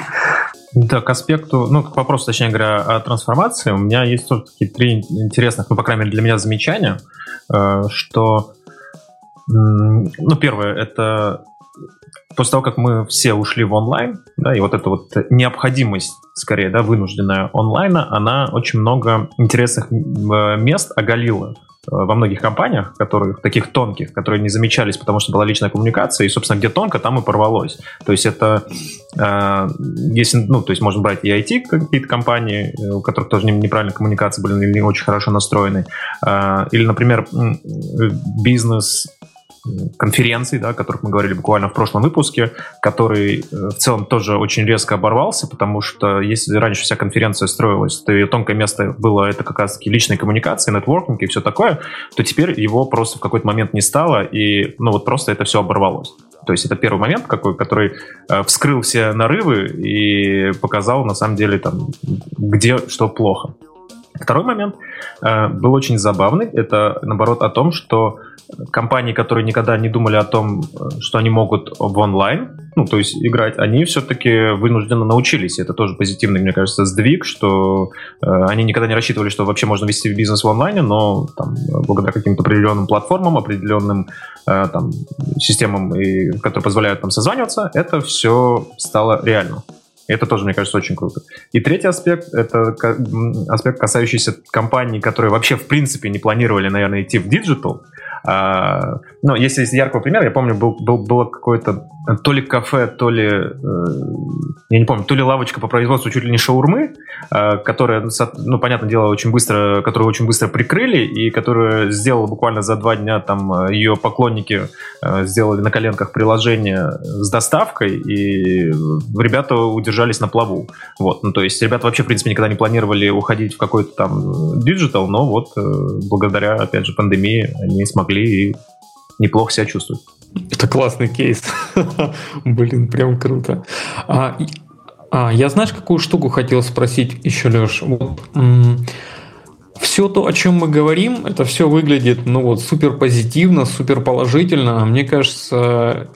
Да, к аспекту, ну, к вопросу, точнее говоря, о трансформации, у меня есть тоже такие три интересных, ну, по крайней мере, для меня замечания, э, что, ну, первое, это после того, как мы все ушли в онлайн, да, и вот эта вот необходимость, скорее, да, вынужденная онлайна, она очень много интересных мест оголила во многих компаниях, которые таких тонких, которые не замечались, потому что была личная коммуникация, и, собственно, где тонко, там и порвалось. То есть это, э, если, ну, то есть можно брать и IT какие-то компании, у которых тоже неправильная коммуникация были или не очень хорошо настроены, э, или, например, бизнес конференций, да, о которых мы говорили буквально в прошлом выпуске, который э, в целом тоже очень резко оборвался, потому что если раньше вся конференция строилась, то ее тонкое место было это как раз-таки личная коммуникация, нетворкинг и все такое, то теперь его просто в какой-то момент не стало, и ну вот просто это все оборвалось. То есть это первый момент, какой, который э, вскрыл все нарывы и показал на самом деле там, где что плохо. Второй момент э, был очень забавный. Это, наоборот, о том, что компании, которые никогда не думали о том, э, что они могут в онлайн, ну, то есть играть, они все-таки вынужденно научились. Это тоже позитивный, мне кажется, сдвиг, что э, они никогда не рассчитывали, что вообще можно вести бизнес в онлайне, но там, благодаря каким-то определенным платформам, определенным э, там, системам, и, которые позволяют там созваниваться, это все стало реально. Это тоже, мне кажется, очень круто. И третий аспект — это аспект, касающийся компаний, которые вообще в принципе не планировали, наверное, идти в digital, А, ну, если из яркого примера, я помню, был, был, было какое-то то ли кафе, то ли, э, я не помню, то ли лавочка по производству чуть ли не шаурмы, э, которая, ну, понятное дело, очень быстро, которую очень быстро прикрыли и которая сделала буквально за два дня, там, ее поклонники э, сделали на коленках приложение с доставкой, и ребята удержались на плаву. Вот, ну, то есть ребята вообще, в принципе, никогда не планировали уходить в какой-то там digital, но вот благодаря, опять же, пандемии они смогли и неплохо себя чувствуют. Это классный кейс. Блин, прям круто. А, а, я знаешь, какую штуку хотел спросить еще, Леш? Вот, все то, о чем мы говорим, это все выглядит, ну вот, супер позитивно, супер положительно. Мне кажется,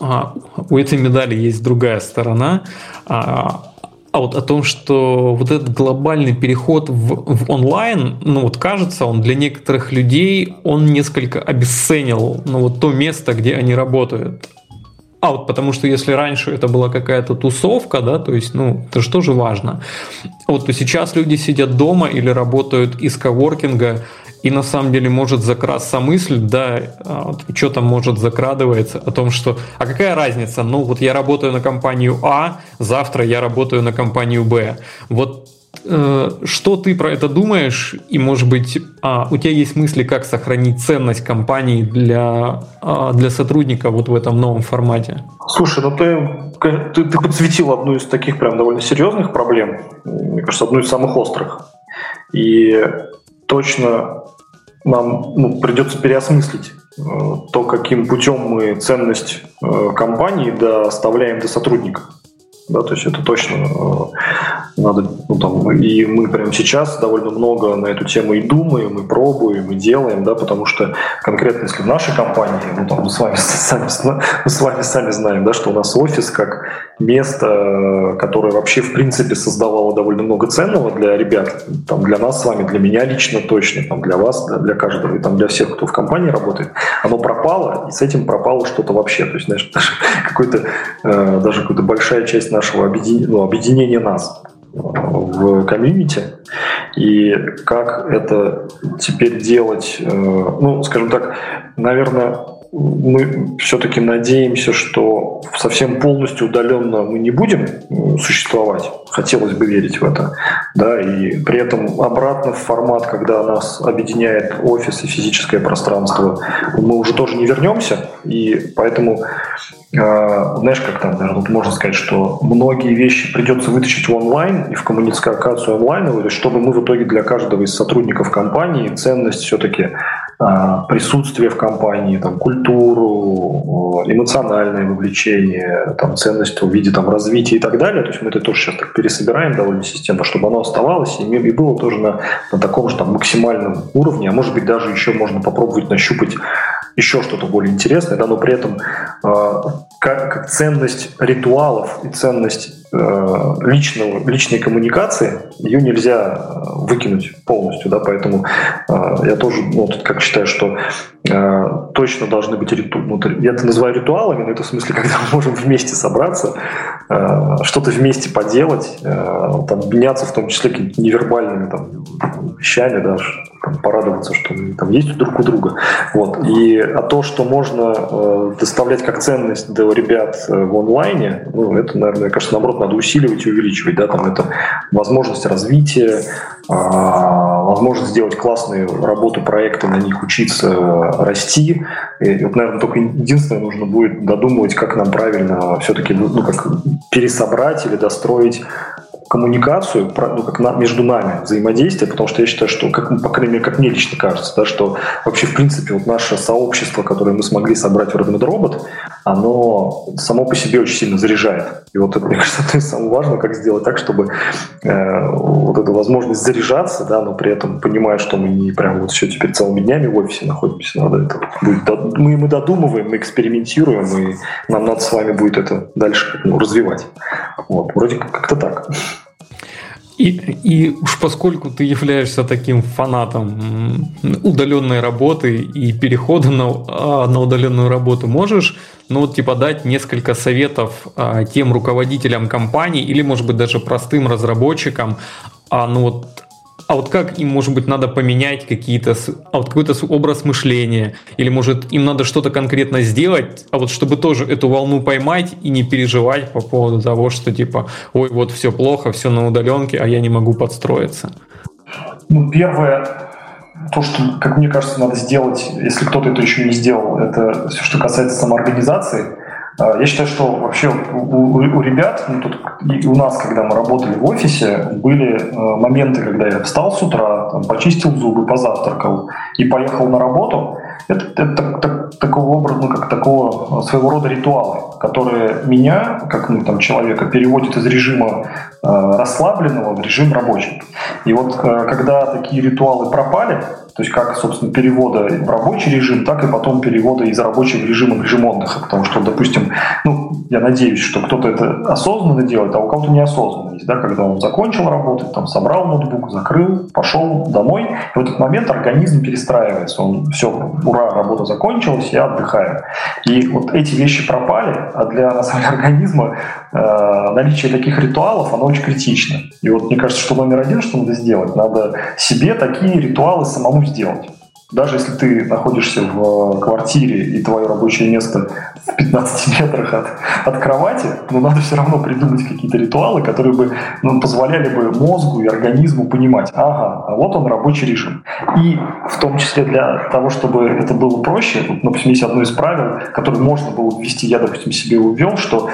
а, у этой медали есть другая сторона. А, а вот о том, что вот этот глобальный переход в, в онлайн, ну вот кажется, он для некоторых людей, он несколько обесценил, ну вот то место, где они работают. А вот потому что если раньше это была какая-то тусовка, да, то есть, ну, это же тоже важно. Вот то сейчас люди сидят дома или работают из коворкинга, и на самом деле может закрасться мысль, да, а, что там может закрадывается о том, что, а какая разница, ну вот я работаю на компанию А, завтра я работаю на компанию Б. Вот э, что ты про это думаешь? И, может быть, а, у тебя есть мысли, как сохранить ценность компании для, а, для сотрудника вот в этом новом формате? Слушай, ну ты, ты, ты подсветил одну из таких прям довольно серьезных проблем. Мне кажется, одну из самых острых. И точно нам ну, придется переосмыслить э, то, каким путем мы ценность э, компании доставляем до сотрудника. Да, то есть это точно э, надо, ну, там, и мы прямо сейчас довольно много на эту тему и думаем, и пробуем, и делаем, да, потому что конкретно если в нашей компании, ну, там, мы с вами сами, мы с вами сами знаем, да, что у нас офис как место, которое вообще в принципе создавало довольно много ценного для ребят, там, для нас с вами, для меня лично точно, там, для вас, для, каждого, и там для всех, кто в компании работает, оно пропало, и с этим пропало что-то вообще, то есть, знаешь, даже какой-то, э, даже какая-то большая часть нашего объединения, ну, объединения нас в комьюнити и как это теперь делать, э, ну, скажем так, наверное, мы все-таки надеемся, что совсем полностью удаленно мы не будем существовать. Хотелось бы верить в это. Да, и при этом обратно в формат, когда нас объединяет офис и физическое пространство, мы уже тоже не вернемся. И поэтому знаешь, как там, тут можно сказать, что многие вещи придется вытащить в онлайн и в коммуникацию онлайновую, чтобы мы в итоге для каждого из сотрудников компании ценность все-таки а, присутствие в компании, там, культуру, эмоциональное вовлечение, там, ценность в виде там, развития и так далее. То есть мы это тоже сейчас так пересобираем довольно системно, чтобы оно оставалось и, было тоже на, на таком же там, максимальном уровне, а может быть даже еще можно попробовать нащупать еще что-то более интересное, да, но при этом э, как, как ценность ритуалов и ценность э, личного, личной коммуникации, ее нельзя э, выкинуть полностью, да, поэтому э, я тоже, ну, тут как считаю, что э, точно должны быть ритуалы, ну, я это называю ритуалами, но это в смысле, когда мы можем вместе собраться, э, что-то вместе поделать, э, там, меняться в том числе какими-то невербальными там, вещами, да, там, порадоваться, что мы там есть друг у друга. Вот. И а то, что можно э, доставлять как ценность до ребят э, в онлайне, ну, это, наверное, мне кажется, наоборот, надо усиливать и увеличивать. Да? Там это возможность развития, э, возможность сделать классные работы, проекты, на них учиться расти. И, вот, наверное, только единственное нужно будет додумывать, как нам правильно все-таки ну, как пересобрать или достроить коммуникацию, ну, как на, между нами взаимодействие, потому что я считаю, что, как, по крайней мере, как мне лично кажется, да, что вообще, в принципе, вот наше сообщество, которое мы смогли собрать в Робот Робот, оно само по себе очень сильно заряжает. И вот это, мне кажется, это самое важное, как сделать так, чтобы э, вот эта возможность заряжаться, да, но при этом понимая, что мы не прям вот все теперь целыми днями в офисе находимся, надо это будет, мы, мы додумываем, мы экспериментируем, и нам надо с вами будет это дальше ну, развивать. Вот, вроде как-то так. И, и уж поскольку ты являешься таким фанатом удаленной работы и перехода на, а, на удаленную работу, можешь, ну вот типа дать несколько советов а, тем руководителям компаний или, может быть, даже простым разработчикам, а, ну вот а вот как им, может быть, надо поменять какие-то, а вот какой-то образ мышления, или, может, им надо что-то конкретно сделать, а вот чтобы тоже эту волну поймать и не переживать по поводу того, что типа, ой, вот все плохо, все на удаленке, а я не могу подстроиться. Ну, первое, то, что, как мне кажется, надо сделать, если кто-то это еще не сделал, это все, что касается самоорганизации. А, я считаю, что вообще у, у, ребят, ну, тут, и у нас, когда мы работали в офисе, были э, моменты, когда я встал с утра, там, почистил зубы, позавтракал и поехал на работу. Это, это так, такого образа, ну, как такого своего рода ритуалы, которые меня, как ну, там, человека, переводят из режима э, расслабленного в режим рабочий. И вот э, когда такие ритуалы пропали, то есть как, собственно, перевода в рабочий режим, так и потом перевода из рабочего режима в режим отдыха. Потому что, допустим, ну, я надеюсь, что кто-то это осознанно делает, а у кого-то неосознанно есть, да, когда он закончил работать, там, собрал ноутбук, закрыл, пошел домой, и в этот момент организм перестраивается. Он все, ура, работа закончилась, я отдыхаю. И вот эти вещи пропали, а для на самом деле, организма наличие таких ритуалов, оно очень критично. И вот мне кажется, что номер один, что надо сделать, надо себе такие ритуалы самому сделать. Даже если ты находишься в э, квартире и твое рабочее место в 15 метрах от, от кровати, но надо все равно придумать какие-то ритуалы, которые бы ну, позволяли бы мозгу и организму понимать, ага, а вот он рабочий режим. И в том числе для того, чтобы это было проще, вот, допустим, есть одно из правил, которое можно было ввести, я, допустим, себе увел, что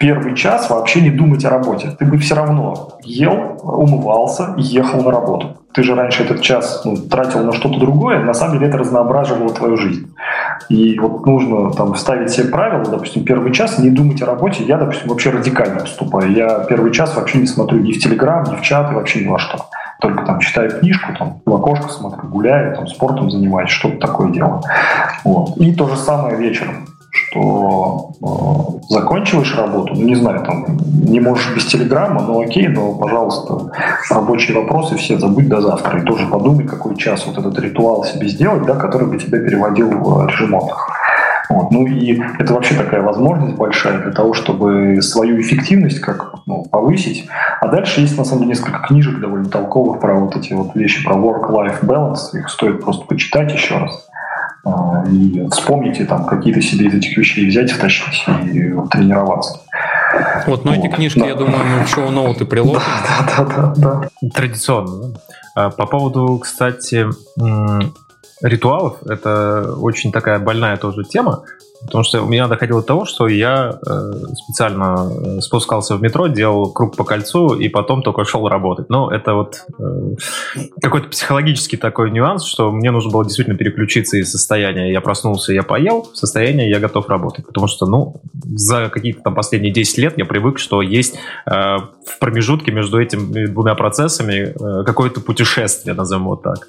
первый час вообще не думать о работе. Ты бы все равно ел, умывался и ехал на работу. Ты же раньше этот час ну, тратил на что-то другое, на самом деле это разноображивало твою жизнь. И вот нужно там ставить себе правила, допустим, первый час не думать о работе. Я, допустим, вообще радикально поступаю. Я первый час вообще не смотрю ни в Телеграм, ни в чат, вообще ни во что. Только там читаю книжку, там в окошко смотрю, гуляю, там спортом занимаюсь, что-то такое делаю. Вот. И то же самое вечером что э, закончилась работу, ну не знаю, там не можешь без телеграмма, ну окей, но, пожалуйста, рабочие вопросы все забудь до завтра. И тоже подумай, какой час вот этот ритуал себе сделать, да, который бы тебя переводил в режим отдыха. Вот. Ну и это вообще такая возможность большая для того, чтобы свою эффективность как ну, повысить. А дальше есть на самом деле несколько книжек довольно толковых про вот эти вот вещи про work-life balance. Их стоит просто почитать еще раз. А, и вспомните там какие-то себе из этих вещей взять, втащить и тренироваться. Вот, но ну, вот. эти книжки, да. я думаю, мы в шоу-ноуты приложим. Да, да, да, да. Традиционно. А, по поводу, кстати, ритуалов, это очень такая больная тоже тема. Потому что у меня доходило до того, что я э, специально э, спускался в метро, делал круг по кольцу и потом только шел работать. Но это вот э, какой-то психологический такой нюанс, что мне нужно было действительно переключиться из состояния «я проснулся, я поел» в состояние «я готов работать». Потому что, ну, за какие-то там последние 10 лет я привык, что есть э, в промежутке между этими двумя процессами э, какое-то путешествие, назовем вот так.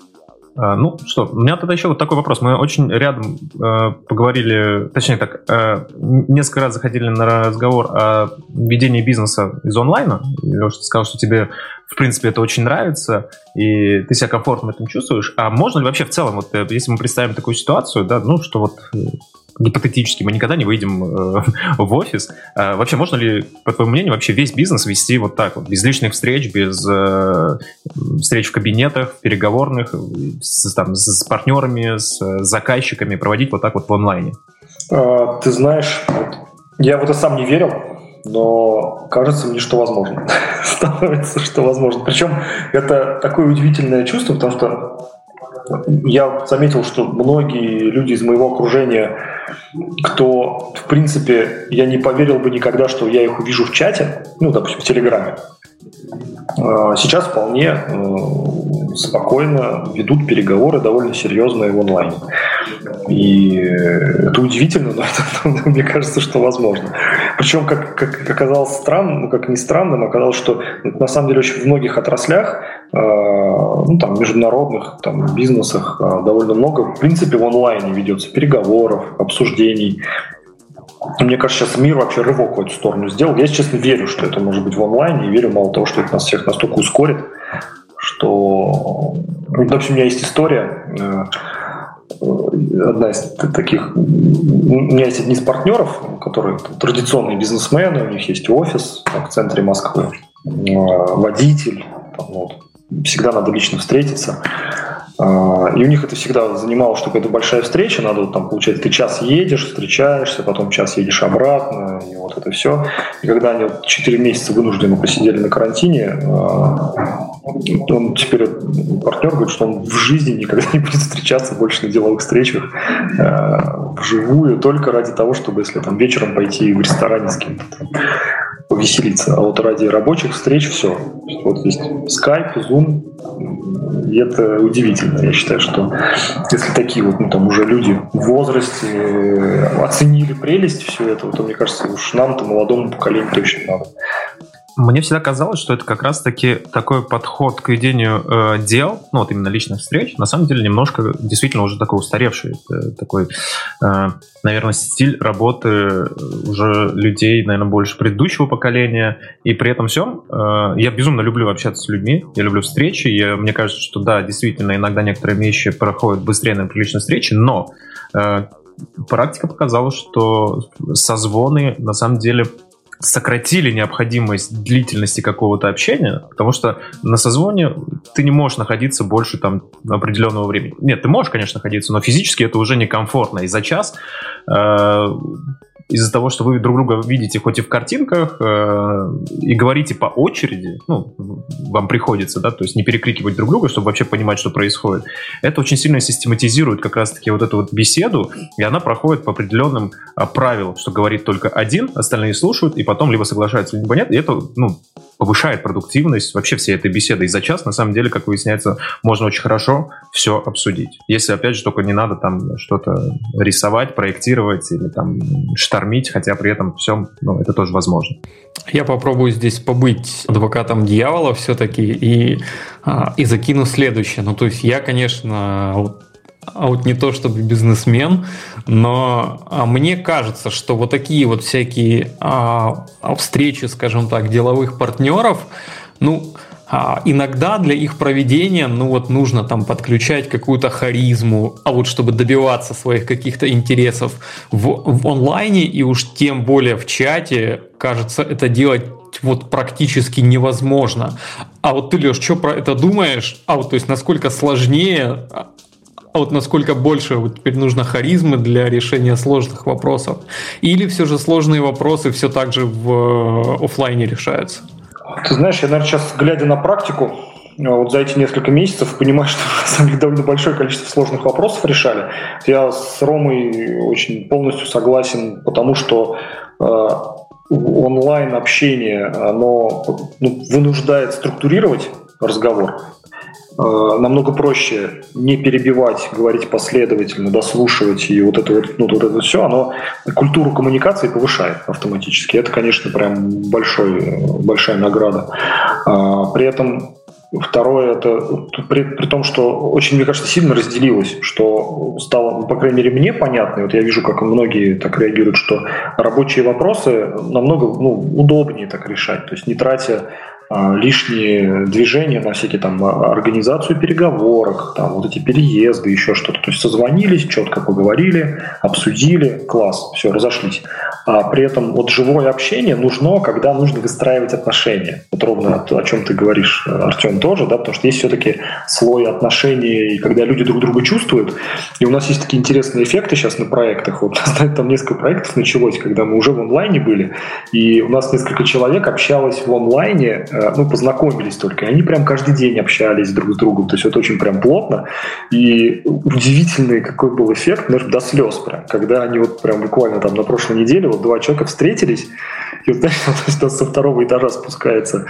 А, ну что, у меня тогда еще вот такой вопрос. Мы очень рядом э, поговорили, точнее так, э, несколько раз заходили на разговор о ведении бизнеса из онлайна. Леша, ты сказал, что тебе, в принципе, это очень нравится, и ты себя комфортно в этом чувствуешь. А можно ли вообще в целом, вот э, если мы представим такую ситуацию, да, ну, что вот э, гипотетически мы никогда не выйдем э, в офис. Э, вообще, можно ли, по твоему мнению, вообще весь бизнес вести вот так вот, без лишних встреч, без э, встреч в кабинетах, переговорных, с, там, с партнерами, с заказчиками, проводить вот так вот в онлайне? А, ты знаешь, я в это сам не верил, но кажется мне, что возможно. Становится, что возможно. Причем это такое удивительное чувство, потому что я заметил, что многие люди из моего окружения, кто, в принципе, я не поверил бы никогда, что я их увижу в чате, ну, допустим, в Телеграме, сейчас вполне э, спокойно ведут переговоры довольно серьезные в онлайне. И это удивительно, но это, мне кажется, что возможно. Причем, как, как оказалось странным, ну, как ни странным, оказалось, что на самом деле очень в многих отраслях, э, ну, там, международных там, бизнесах э, довольно много, в принципе, в онлайне ведется переговоров, обсуждений. Мне кажется, сейчас мир вообще рывок в эту сторону сделал. Я, честно, верю, что это может быть в онлайне, и верю, мало того, что это нас всех настолько ускорит, что... Ну, в общем, у меня есть история, э, одна из таких... У меня есть одни из партнеров, которые традиционные бизнесмены, у них есть офис в центре Москвы, э, водитель, там, вот, всегда надо лично встретиться. А, и у них это всегда занимало, что это большая встреча, надо там, получается, ты час едешь, встречаешься, потом час едешь обратно, и вот это все. И когда они вот 4 месяца вынужденно посидели на карантине, а, он теперь партнер говорит, что он в жизни никогда не будет встречаться больше на деловых встречах а, вживую, только ради того, чтобы если там вечером пойти в ресторане с кем-то повеселиться. А вот ради рабочих встреч все. Вот есть Skype, Zoom, и это удивительно. Я считаю, что если такие вот, ну, там уже люди в возрасте э, оценили прелесть всего этого, то, мне кажется, уж нам-то, молодому поколению, точно надо. Мне всегда казалось, что это как раз-таки такой подход к ведению э, дел, ну вот именно личных встреч, на самом деле немножко действительно уже такой устаревший, это такой, э, наверное, стиль работы уже людей, наверное, больше предыдущего поколения, и при этом всем э, я безумно люблю общаться с людьми, я люблю встречи, и мне кажется, что да, действительно, иногда некоторые вещи проходят быстрее на личной встрече, но э, практика показала, что созвоны на самом деле сократили необходимость длительности какого-то общения, потому что на созвоне ты не можешь находиться больше там определенного времени. Нет, ты можешь, конечно, находиться, но физически это уже некомфортно. И за час э, из-за того, что вы друг друга видите хоть и в картинках, э, и говорите по очереди, ну, вам приходится, да, то есть не перекрикивать друг друга, чтобы вообще понимать, что происходит, это очень сильно систематизирует как раз-таки вот эту вот беседу, и она проходит по определенным а, правилам, что говорит только один, остальные слушают, и потом либо соглашаются, либо нет, и это, ну, повышает продуктивность вообще всей этой беседы. И за час, на самом деле, как выясняется, можно очень хорошо все обсудить. Если, опять же, только не надо там что-то рисовать, проектировать или там штормить, хотя при этом все, ну, это тоже возможно. Я попробую здесь побыть адвокатом дьявола все-таки и, а, и закину следующее. Ну, то есть я, конечно, а вот не то чтобы бизнесмен, но а, мне кажется, что вот такие вот всякие а, встречи, скажем так, деловых партнеров, ну, а, иногда для их проведения, ну вот нужно там подключать какую-то харизму, а вот чтобы добиваться своих каких-то интересов в, в онлайне и уж тем более в чате, кажется, это делать вот практически невозможно. А вот ты, Леш, что про это думаешь? А вот то есть насколько сложнее а вот насколько больше вот теперь нужно харизмы для решения сложных вопросов? Или все же сложные вопросы все так же в э, офлайне решаются? Ты знаешь, я, наверное, сейчас, глядя на практику, э, вот за эти несколько месяцев понимаю, что на самом деле довольно большое количество сложных вопросов решали. Я с Ромой очень полностью согласен, потому что э, онлайн общение, оно ну, вынуждает структурировать разговор. Э, намного проще не перебивать, говорить последовательно, дослушивать, и вот это вот, ну, вот это все, оно культуру коммуникации повышает автоматически. Это, конечно, прям большой, большая награда. А, при этом Второе, это при, при том, что очень, мне кажется, сильно разделилось, что стало, ну, по крайней мере, мне понятно, вот я вижу, как многие так реагируют, что рабочие вопросы намного ну, удобнее так решать, то есть не тратя а, лишние движения на всякие там организацию переговорок, там вот эти переезды, еще что-то. То есть созвонились, четко поговорили, обсудили, класс, все, разошлись. А при этом вот живое общение нужно, когда нужно выстраивать отношения. Вот ровно о чем ты говоришь, Артем, тоже, да, потому что есть все-таки слой отношений, и когда люди друг друга чувствуют. И у нас есть такие интересные эффекты сейчас на проектах. Вот там несколько проектов началось, когда мы уже в онлайне были, и у нас несколько человек общалось в онлайне э, Э, ну, познакомились только, и они прям каждый день общались друг с другом, то есть это очень прям плотно, и удивительный какой был эффект, знаешь, до слез прям, когда они вот прям буквально там на прошлой неделе вот два человека встретились, и вот, знаешь, то есть со второго этажа спускается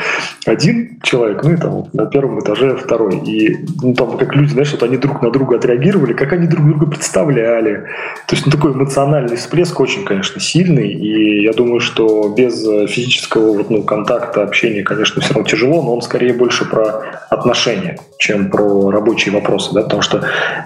один человек, ну и там на первом этаже второй, и ну, там как люди, знаешь, вот они друг на друга отреагировали, как они друг друга представляли, то есть ну, такой эмоциональный всплеск очень, конечно, сильный, и я думаю, что без физического вот, ну, контакта, общения, конечно, все равно тяжело, но он скорее больше про отношения, чем про рабочие вопросы, да, потому что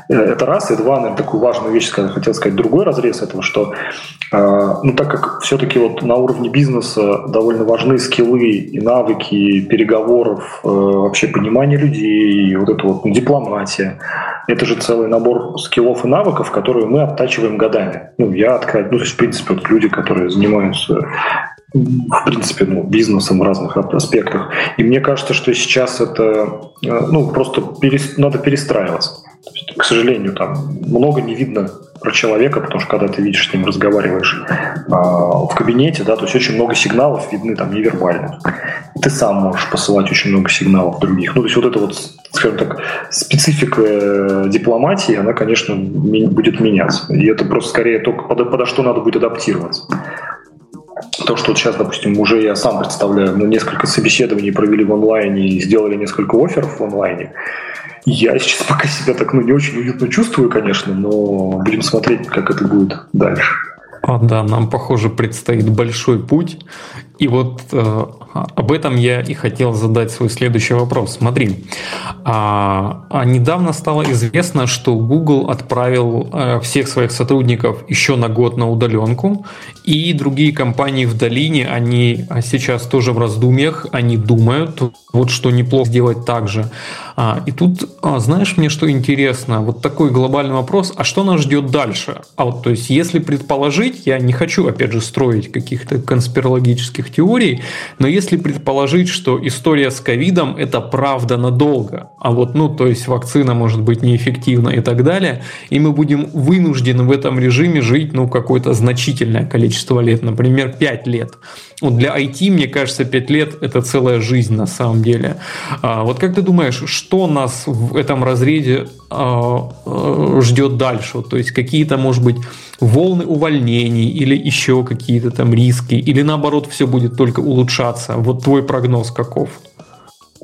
э, это раз, и два, наверное, такую важную вещь хотел сказать, другой разрез этого, что, э, ну, так как все-таки вот на уровне бизнеса довольно важны скиллы и навыки переговоров, э, вообще понимание людей, вот это вот ну, дипломатия, это же целый набор скиллов и навыков, которые мы оттачиваем годами. Ну, я открою, ну, то есть, в принципе, вот люди, которые занимаются в принципе, ну, бизнесом в разных аспектах. И мне кажется, что сейчас это, ну, просто перес, надо перестраиваться. Есть, к сожалению, там много не видно про человека, потому что когда ты видишь с ним, разговариваешь а, в кабинете, да, то есть очень много сигналов видны там невербально. Ты сам можешь посылать очень много сигналов других. Ну, то есть вот это вот, скажем так, специфика э, дипломатии, она, конечно, будет меняться. И это просто скорее только подо, подо что надо будет адаптироваться. То, что вот сейчас, допустим, уже я сам представляю, мы несколько собеседований провели в онлайне и сделали несколько офферов в онлайне. Я сейчас пока себя так ну, не очень уютно чувствую, конечно, но будем смотреть, как это будет дальше. А, да, нам, похоже, предстоит большой путь. И вот э, об этом я и хотел задать свой следующий вопрос. Смотри, а, а недавно стало известно, что Google отправил э, всех своих сотрудников еще на год на удаленку, и другие компании в долине, они сейчас тоже в раздумьях, они думают, вот что неплохо сделать так же. А, и тут, а, знаешь, мне что интересно, вот такой глобальный вопрос, а что нас ждет дальше? А вот, то есть, если предположить, я не хочу, опять же, строить каких-то конспирологических теорий, но если предположить, что история с ковидом – это правда надолго, а вот, ну, то есть, вакцина может быть неэффективна и так далее, и мы будем вынуждены в этом режиме жить, ну, какое-то значительное количество лет, например, 5 лет. Вот для IT, мне кажется, 5 лет – это целая жизнь на самом деле. А, вот как ты думаешь, что нас в этом разрезе а, а, ждет дальше? То есть какие-то, может быть, волны увольнений или еще какие-то там риски? Или наоборот, все будет только улучшаться? Вот твой прогноз каков?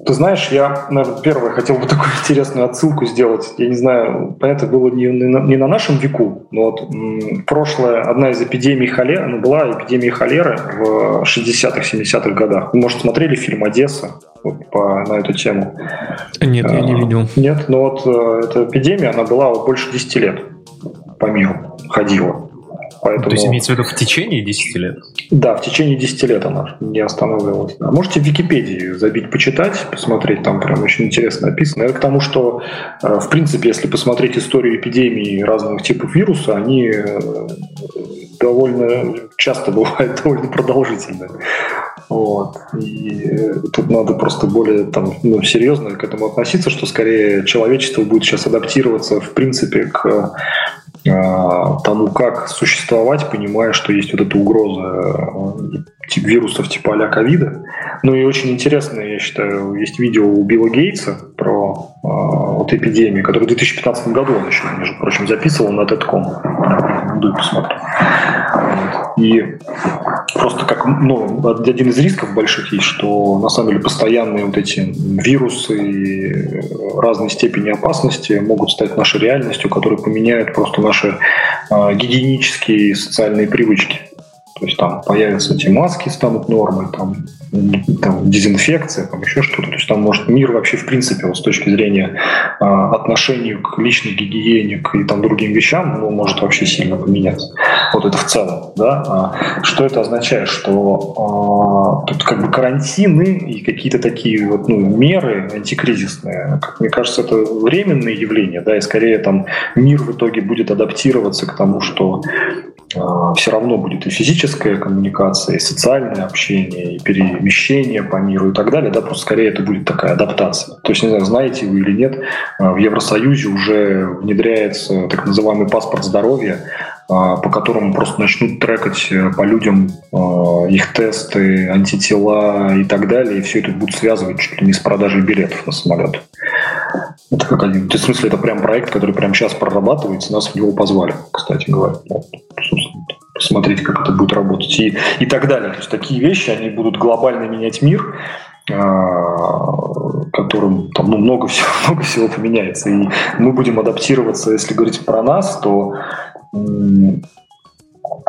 Ты знаешь, я, наверное, первое хотел бы такую интересную отсылку сделать. Я не знаю, понятно, было не, на, не на нашем веку, но вот м, прошлая, одна из эпидемий холеры, ну, была эпидемия холеры в 60-х, 70-х годах. Вы, может, смотрели фильм «Одесса» вот, по, на эту тему? Нет, я не а, видел. Нет, но вот э, эта эпидемия, она была больше 10 лет по миру, ходила. Поэтому... То есть имеется в виду в течение 10 лет? Да, в течение 10 лет она не останавливалась. А можете в Википедии забить, почитать, посмотреть, там прям очень интересно написано. Это к тому, что, э, в принципе, если посмотреть историю эпидемии разных типов вируса, они э, довольно часто бывают довольно продолжительные. Вот. И э, тут надо просто более там, ну, серьезно к этому относиться, что скорее человечество будет сейчас адаптироваться, в принципе, к а, тому, как существовать, понимая, что есть вот эта угроза э, вирусов типа а ковида. Ну и очень интересно, я считаю, есть видео у Билла Гейтса про э, вот эпидемию, которую в 2015 году он еще, между прочим, записывал на TED.com. Рекомендую посмотреть. И просто как ну, один из рисков больших есть, что на самом деле постоянные вот эти вирусы разной степени опасности могут стать нашей реальностью, которые поменяют просто наши э, гигиенические и социальные привычки. То есть там появятся эти маски, станут нормой, там, там дезинфекция, там еще что-то. То есть там может мир вообще в принципе вот с точки зрения э, отношения к личной гигиене к, и там другим вещам, ну, может вообще сильно поменяться. Вот это в целом, да. А что это означает? Что э, тут как бы карантины и какие-то такие вот ну, меры антикризисные, как мне кажется, это временные явления, да, и скорее там мир в итоге будет адаптироваться к тому, что все равно будет и физическая коммуникация, и социальное общение, и перемещение по миру и так далее, да, просто скорее это будет такая адаптация. То есть, не знаю, знаете вы или нет, а, в Евросоюзе уже внедряется так называемый паспорт здоровья, а, по которому просто начнут трекать э, по людям их тесты, антитела и так далее, и все это будут связывать чуть ли не с продажей билетов на самолет. Это как один. В смысле, это прям проект, который прямо сейчас прорабатывается, нас в него позвали, кстати говоря. Вот, посмотреть, как это будет работать и, и так далее. То есть такие вещи, они будут глобально менять мир, а, которым там ну, много, всего, много всего поменяется. И мы будем адаптироваться, если говорить про нас, то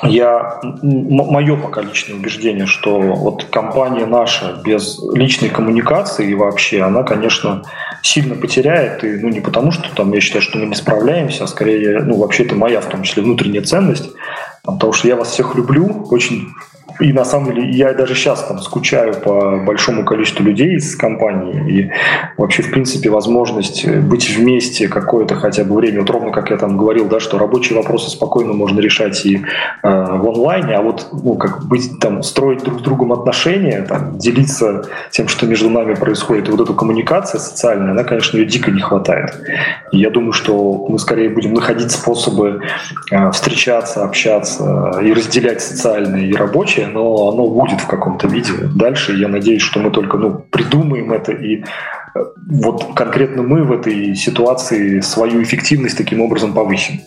я, мое пока личное убеждение, что вот компания наша без личной коммуникации и вообще, она, конечно, сильно потеряет. И, ну, не потому, что там я считаю, что мы не справляемся, а скорее, ну, вообще это моя, в том числе, внутренняя ценность. Потому что я вас всех люблю, очень и на самом деле я даже сейчас там скучаю по большому количеству людей из компании. И вообще, в принципе, возможность быть вместе какое-то хотя бы время. Вот ровно как я там говорил, да, что рабочие вопросы спокойно можно решать и э, в онлайне, а вот ну, как быть там, строить друг с другом отношения, там, делиться тем, что между нами происходит, и вот эту коммуникация социальная, она, конечно, ее дико не хватает. И я думаю, что мы скорее будем находить способы э, встречаться, общаться и разделять социальное и рабочее, но оно будет в каком-то виде дальше. Я надеюсь, что мы только ну, придумаем это и э, вот конкретно мы в этой ситуации свою эффективность таким образом повысим.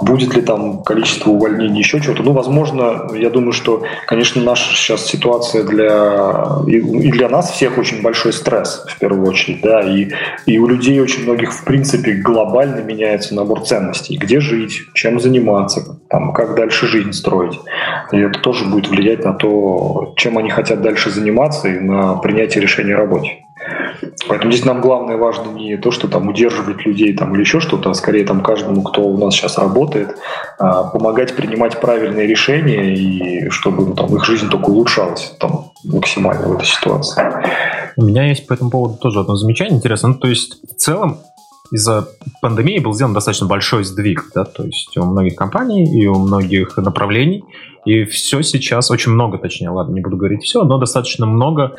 Будет ли там количество увольнений, еще чего-то? Ну, возможно, я думаю, что, конечно, наша сейчас ситуация для и для нас всех очень большой стресс, в первую очередь, да, и, и у людей очень многих, в принципе, глобально меняется набор ценностей. Где жить, чем заниматься, там, как дальше жизнь строить. И это тоже будет влиять на то, чем они хотят дальше заниматься и на принятие решения о работе. Поэтому здесь нам главное важно не то, что там удерживать людей там, или еще что-то, а скорее там каждому, кто у нас сейчас работает, а, помогать принимать правильные решения и чтобы ну, там, их жизнь только улучшалась там, максимально в этой ситуации. У меня есть по этому поводу тоже одно замечание интересно. Ну, то есть в целом из-за пандемии был сделан достаточно большой сдвиг, да, то есть у многих компаний и у многих направлений, и все сейчас, очень много, точнее, ладно, не буду говорить все, но достаточно много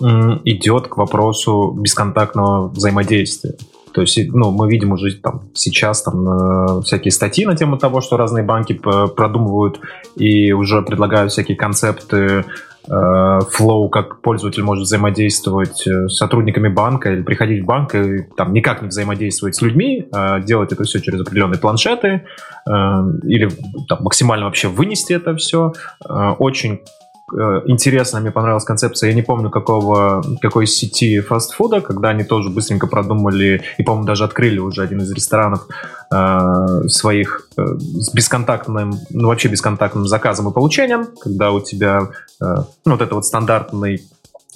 идет к вопросу бесконтактного взаимодействия. То есть, ну, мы видим уже там сейчас там э, всякие статьи на тему того, что разные банки продумывают и уже предлагают всякие концепты флоу, как пользователь может взаимодействовать э, с сотрудниками банка или приходить в банк и там никак не взаимодействовать с людьми, а делать это все через определенные планшеты э, или там, максимально вообще вынести это все. Э, очень Э, интересно, мне понравилась концепция, я не помню какого, какой сети фастфуда, когда они тоже быстренько продумали и, по-моему, даже открыли уже один из ресторанов э, своих э, с бесконтактным, ну вообще бесконтактным заказом и получением, когда у тебя э, ну, вот это вот стандартный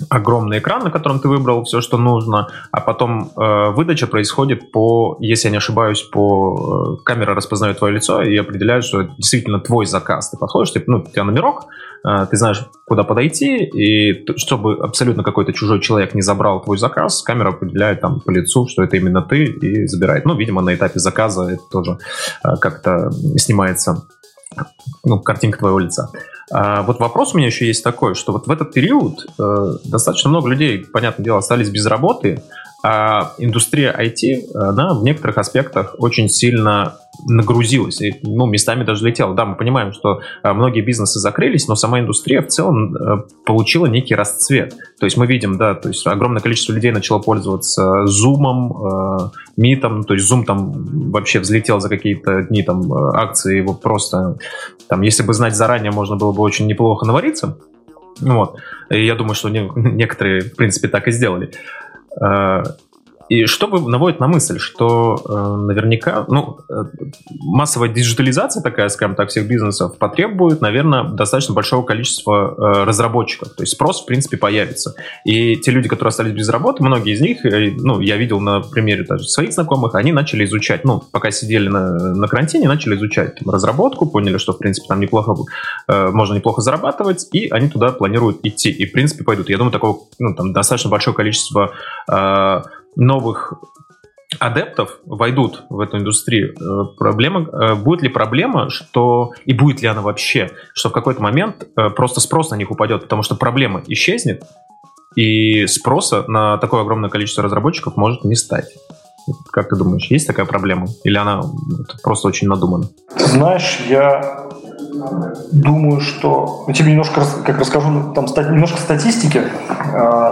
огромный экран, на котором ты выбрал все, что нужно, а потом э, выдача происходит по, если я не ошибаюсь, по э, камера распознает твое лицо и определяет, что это действительно твой заказ. Ты подходишь, ты, ну, у тебя номерок, э, ты знаешь, куда подойти, и чтобы абсолютно какой-то чужой человек не забрал твой заказ, камера определяет там по лицу, что это именно ты, и забирает. Ну, видимо, на этапе заказа это тоже э, как-то снимается ну, картинка твоего лица. А вот вопрос у меня еще есть такой, что вот в этот период э, достаточно много людей, понятное дело, остались без работы, а индустрия IT, она в некоторых аспектах очень сильно нагрузилась, и, ну, местами даже летела. Да, мы понимаем, что а, многие бизнесы закрылись, но сама индустрия в целом а, получила некий расцвет. То есть мы видим, да, то есть огромное количество людей начало пользоваться Zoom, а, Meet, то есть Zoom там вообще взлетел за какие-то дни там акции, его просто, там, если бы знать заранее, можно было бы очень неплохо навариться. Вот. И я думаю, что не, некоторые, в принципе, так и сделали. Э, и что наводит на мысль, что э, наверняка ну, э, массовая диджитализация такая, скажем так, всех бизнесов потребует, наверное, достаточно большого количества э, разработчиков. То есть спрос, в принципе, появится. И те люди, которые остались без работы, многие из них, э, ну, я видел на примере даже своих знакомых, они начали изучать, ну, пока сидели на, на карантине, начали изучать там, разработку, поняли, что, в принципе, там неплохо, э, можно неплохо зарабатывать, и они туда планируют идти. И, в принципе, пойдут. Я думаю, такого, ну, там, достаточно большое количество э, новых адептов войдут в эту индустрию, э, проблема, э, будет ли проблема, что и будет ли она вообще, что в какой-то момент э, просто спрос на них упадет, потому что проблема исчезнет, и спроса на такое огромное количество разработчиков может не стать. Как ты думаешь, есть такая проблема? Или она просто очень надумана? Знаешь, я думаю, что... Я тебе немножко, как расскажу, там немножко статистики.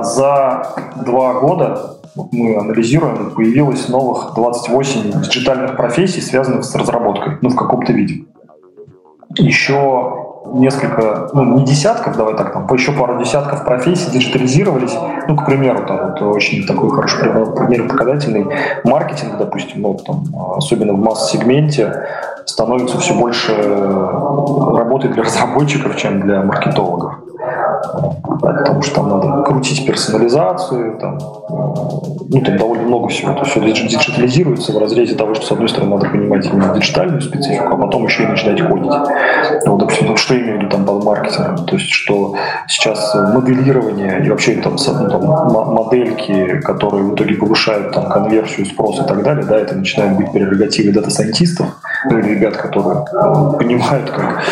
За два года мы анализируем, появилось новых 28 диджитальных профессий, связанных с разработкой, ну, в каком-то виде. Еще несколько, ну, не десятков, давай так, там, еще пару десятков профессий диджитализировались. Ну, к примеру, там, вот очень такой хороший пример, показательный. Маркетинг, допустим, ну, там, особенно в масс-сегменте, становится все больше работы для разработчиков, чем для маркетологов. Потому что там надо крутить персонализацию, там, ну, там довольно много всего. Это все диджитализируется в разрезе того, что, с одной стороны, надо понимать именно диджитальную специфику, а потом еще и начинать кодить. Ну, допустим, что имею в виду там под маркетингом? То есть, что сейчас моделирование и вообще там, ну, там модельки, которые в итоге повышают там конверсию, спрос и так далее, да, это начинает быть прерогативой дата-сайентистов, ну, или ребят, которые э, понимают, как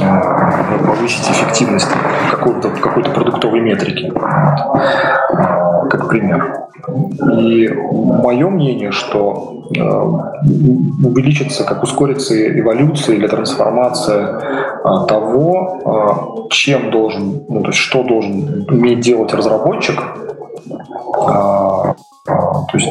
э, повысить эффективность какой-то какой продуктовой метрики, э, как пример. И мое мнение, что э, увеличится, как ускорится эволюция или трансформация э, того, э, чем должен, ну, то есть что должен уметь делать разработчик, то есть,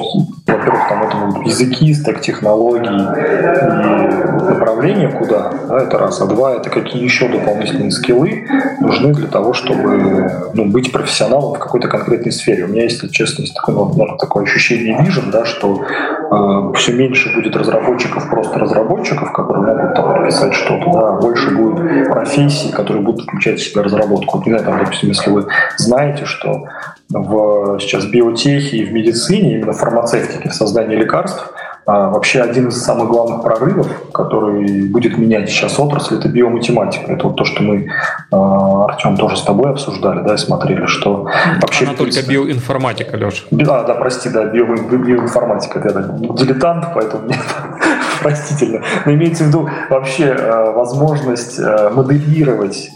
во-первых, там это будут языки, стек технологий и направления куда, да, это раз. А два, это какие еще дополнительные скиллы нужны для того, чтобы ну, быть профессионалом в какой-то конкретной сфере. У меня, если честно, есть такое, наверное, такое ощущение вижен, да, что э, все меньше будет разработчиков, просто разработчиков, которые могут там написать что-то, да, а больше будет профессий, которые будут включать в себя разработку. Не знаю, там, допустим, если вы знаете, что в сейчас биотехе и в медицине, именно в фармацевтике, в создании лекарств – а вообще один из самых главных прорывов, который будет менять сейчас отрасль, это биоматематика. Это вот то, что мы, а, Артем, тоже с тобой обсуждали, да, и смотрели, что вообще... Она только биоинформатика, Леша. Да, да, прости, да, био, биоинформатика. Это я дилетант, поэтому мне простительно. Но имеется в виду вообще а, возможность моделировать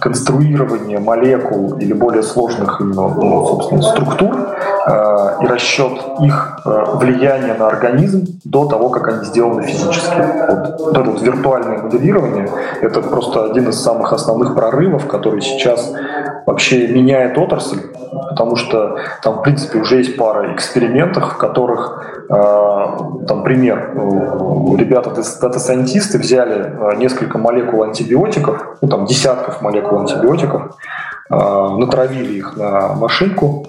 конструирование молекул или более сложных ну, собственно, структур и расчет их влияния на организм до того, как они сделаны физически. Вот, вот это вот виртуальное моделирование – это просто один из самых основных прорывов, который сейчас вообще меняет отрасль, потому что там, в принципе, уже есть пара экспериментов, в которых, э, там, пример, э, ребята, дата-сайентисты взяли э, несколько молекул антибиотиков, ну, там, десятков молекул антибиотиков, натравили их на машинку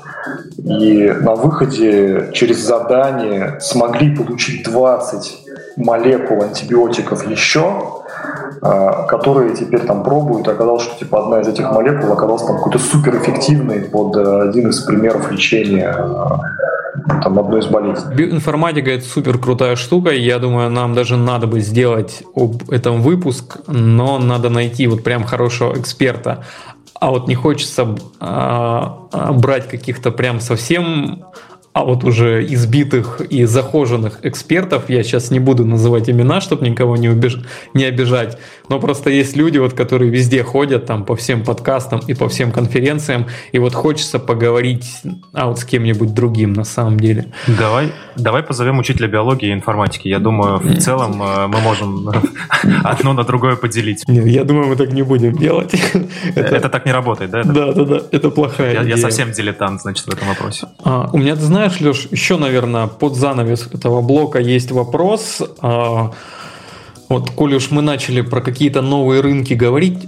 и на выходе через задание смогли получить 20 молекул антибиотиков еще, а, которые теперь там пробуют, оказалось, что типа одна из этих молекул оказалась там какой-то суперэффективной под один из примеров лечения а, там, одной из болезней. Биоинформатика – это супер крутая штука. Я думаю, нам даже надо бы сделать об этом выпуск, но надо найти вот прям хорошего эксперта а вот не хочется а, брать каких-то прям совсем а вот уже избитых и захоженных экспертов, я сейчас не буду называть имена, чтобы никого не, убеж... не обижать, но просто есть люди, вот, которые везде ходят там по всем подкастам и по всем конференциям, и вот хочется поговорить а вот с кем-нибудь другим на самом деле. Давай, давай позовем учителя биологии и информатики. Я думаю, в целом э, мы можем одно на другое поделить. Нет, я думаю, мы так не будем делать. Это, это так не работает, да? Да, да, да, это плохая я, идея. Я совсем дилетант, значит, в этом вопросе. А, у меня, ты знаешь, знаешь, Леш, еще, наверное, под занавес этого блока есть вопрос. А, вот, коли уж мы начали про какие-то новые рынки говорить,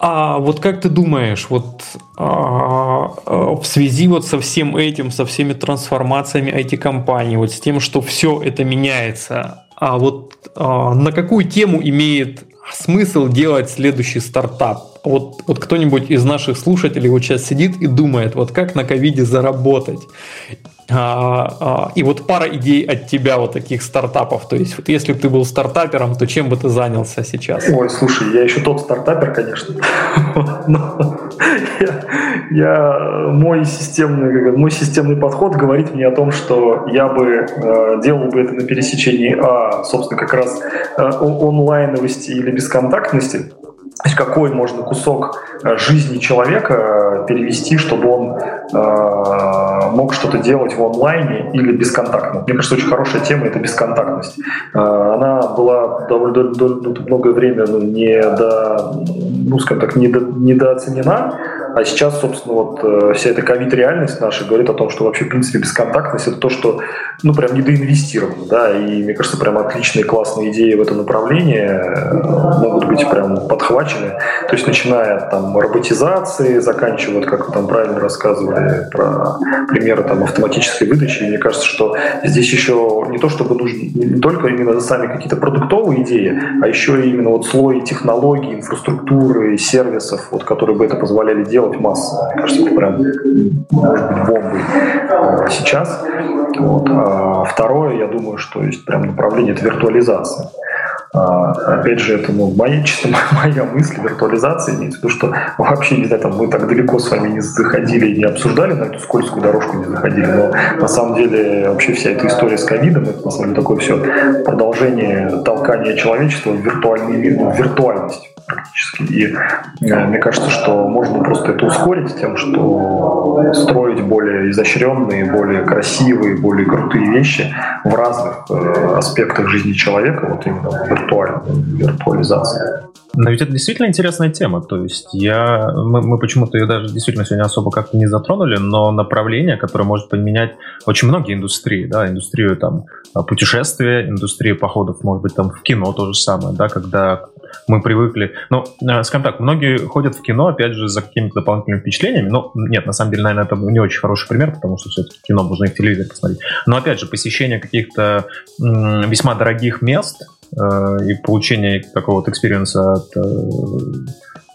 а вот как ты думаешь, вот а, а, в связи вот со всем этим, со всеми трансформациями IT-компаний, вот с тем, что все это меняется, а вот а, на какую тему имеет смысл делать следующий стартап? Вот, вот кто-нибудь из наших слушателей вот сейчас сидит и думает, вот как на ковиде заработать? А, а, и вот пара идей от тебя вот таких стартапов. То есть, вот если бы ты был стартапером, то чем бы ты занялся сейчас? Ой, слушай, я еще тот стартапер, конечно. я, мой, системный, мой системный подход говорит мне о том, что я бы э, делал бы это на пересечении, а, собственно, как раз э, онлайновости или бесконтактности, то есть какой можно кусок э, жизни человека перевести, чтобы он э, мог что-то делать в онлайне или бесконтактно. Мне кажется, очень хорошая тема – это бесконтактность. Э, она была довольно, довольно многое время ну, не до, ну, скажем так, недо, недооценена, а сейчас, собственно, вот э, вся эта ковид-реальность наша говорит о том, что вообще, в принципе, бесконтактность – это то, что, ну, прям недоинвестировано, да, и, мне кажется, прям отличные, классные идеи в этом направлении э, могут быть прям подхвачены. То есть, начиная от там роботизации, заканчивая, как вы там правильно рассказывали про примеры там автоматической выдачи, мне кажется, что здесь еще не то, чтобы нужно не только именно сами какие-то продуктовые идеи, а еще именно вот слой технологий, инфраструктуры, сервисов, вот, которые бы это позволяли делать, делать массово. Мне кажется, это прям может быть бомбой э, сейчас. Вот. А второе, я думаю, что есть прям направление это виртуализация. А, опять же, это ну, моя, чисто моя мысль, виртуализация имеется в виду, что вообще, не знаю, там, мы так далеко с вами не заходили и не обсуждали на эту скользкую дорожку не заходили, но на самом деле вообще вся эта история с ковидом, это на самом деле такое все продолжение толкания человечества в виртуальный мир, в виртуальность практически. И э, мне кажется, что можно просто это ускорить тем, что строить более изощренные, более красивые, более крутые вещи в разных э, аспектах жизни человека, вот именно в виртуальной виртуализации. Но ведь это действительно интересная тема. То есть я, мы, мы почему-то ее даже действительно сегодня особо как-то не затронули, но направление, которое может поменять очень многие индустрии, да, индустрию там путешествия, индустрию походов, может быть, там в кино то же самое, да, когда мы привыкли. Ну, э, скажем так, многие ходят в кино, опять же, за какими-то дополнительными впечатлениями. Ну, нет, на самом деле, наверное, это не очень хороший пример, потому что все-таки кино можно и в телевизоре посмотреть. Но, опять же, посещение каких-то весьма дорогих мест и получение такого-то experience а от э,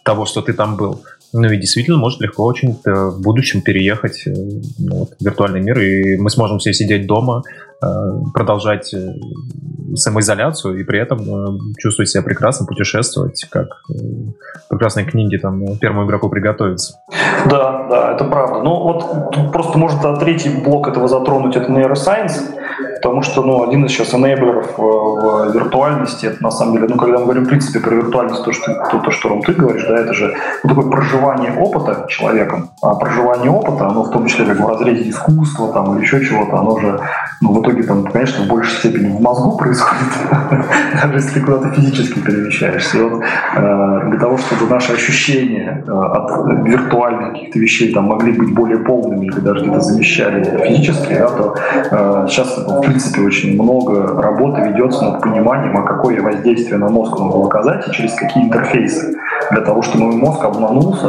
того, что ты там был, ну и действительно может легко очень в будущем переехать ну, вот, в виртуальный мир, и мы сможем все сидеть дома, продолжать самоизоляцию и при этом э, чувствовать себя прекрасно, путешествовать, как э, прекрасные книги там первому игроку приготовиться. Да, да, это правда. Ну вот просто может третий блок этого затронуть, это нейросайенс, потому что ну, один из сейчас энейблеров в, в виртуальности, это на самом деле, ну когда мы говорим в принципе про виртуальность, то, что, то, то, что Ром, ты говоришь, да, это же ну, такое проживание опыта человеком, а проживание опыта, оно в том числе как в разрезе искусства там, или еще чего-то, оно же ну, в итоге там, конечно, в большей степени в мозгу происходит, даже если куда-то физически перемещаешься. И вот э, для того, чтобы наши ощущения э, от виртуальных каких-то вещей там могли быть более полными или даже где-то замещали физически, да, то э, сейчас, в принципе, очень много работы ведется над пониманием, а какое воздействие на мозг он был оказать и через какие интерфейсы для того, чтобы мой мозг обманулся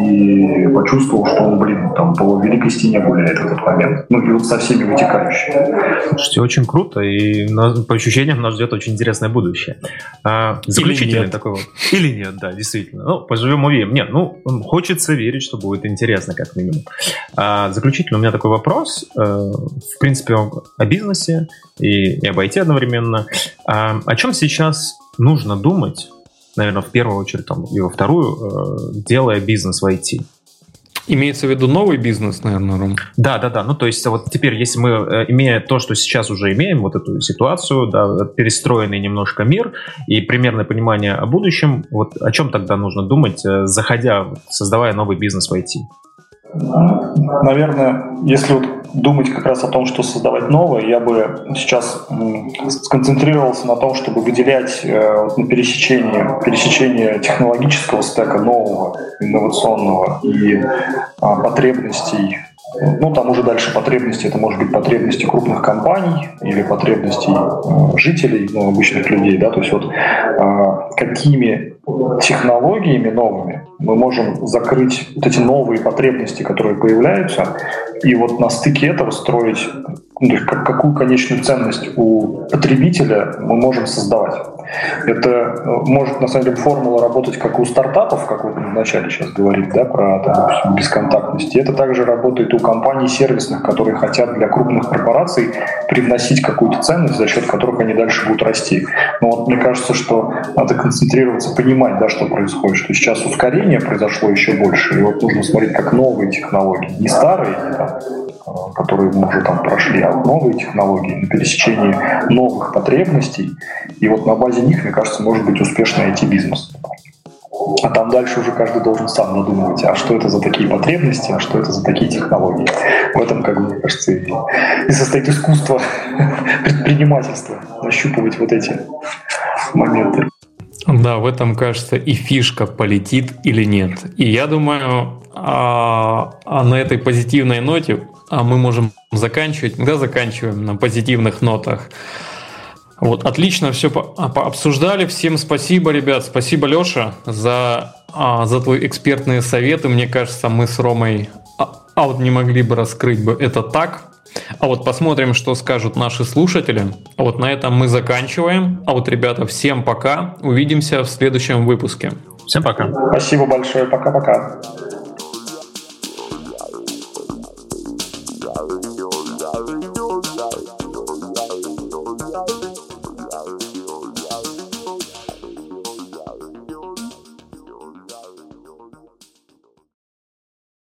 и почувствовал, что он, блин, там по великой стене гуляет в этот момент. Ну и вот со всеми вытекающими. Слушайте, очень круто, и по ощущениям нас ждет очень интересное будущее. А, заключительный Или такой вот. Или нет, да, действительно. Ну, поживем увидим. Нет, ну, хочется верить, что будет интересно, как минимум. А, заключительный у меня такой вопрос. А, в принципе, о бизнесе и, и об IT одновременно. А, о чем сейчас нужно думать наверное, в первую очередь, там, и во вторую, э, делая бизнес в IT. Имеется в виду новый бизнес, наверное, Ром? Да, да, да. Ну, то есть, вот теперь, если мы, э, имея то, что сейчас уже имеем, вот эту ситуацию, да, перестроенный немножко мир и примерное понимание о будущем, вот о чем тогда нужно думать, э, заходя, создавая новый бизнес в IT? Наверное, если вот думать как раз о том, что создавать новое, я бы сейчас сконцентрировался на том, чтобы выделять э, на пересечение, пересечение технологического стека нового, инновационного и а, потребностей. Ну, там уже дальше потребности, это может быть потребности крупных компаний или потребности э, жителей, ну, обычных людей, да, то есть вот э, какими технологиями новыми мы можем закрыть вот эти новые потребности, которые появляются, и вот на стыке этого строить, ну, какую конечную ценность у потребителя мы можем создавать. Это э, может, на самом деле, формула работать как у стартапов, как вы вначале сейчас говорили, да, про допустим, бесконтактность. И это также работает у компаний сервисных, которые хотят для крупных корпораций привносить какую-то ценность, за счет которых они дальше будут расти. Но вот мне кажется, что надо концентрироваться, понимать, да, что происходит, что сейчас ускорение произошло еще больше, и вот нужно смотреть, как новые технологии, не старые, не там, которые мы уже там прошли, а новые технологии на пересечении новых потребностей. И вот на базе них, мне кажется, может быть успешный IT-бизнес. А там дальше уже каждый должен сам надумывать, а что это за такие потребности, а что это за такие технологии. В этом, как мне кажется, и, и состоит искусство предпринимательства, нащупывать вот эти моменты. Да, в этом, кажется, и фишка полетит или нет. И я думаю, а, а на этой позитивной ноте а мы можем заканчивать. Когда заканчиваем на позитивных нотах. Вот, отлично все а, обсуждали. Всем спасибо, ребят. Спасибо, Леша, за, а, за твои экспертные советы. Мне кажется, мы с Ромой а вот не могли бы раскрыть бы это так. А вот посмотрим, что скажут наши слушатели. А вот на этом мы заканчиваем. А вот, ребята, всем пока. Увидимся в следующем выпуске. Всем пока. Спасибо большое. Пока-пока.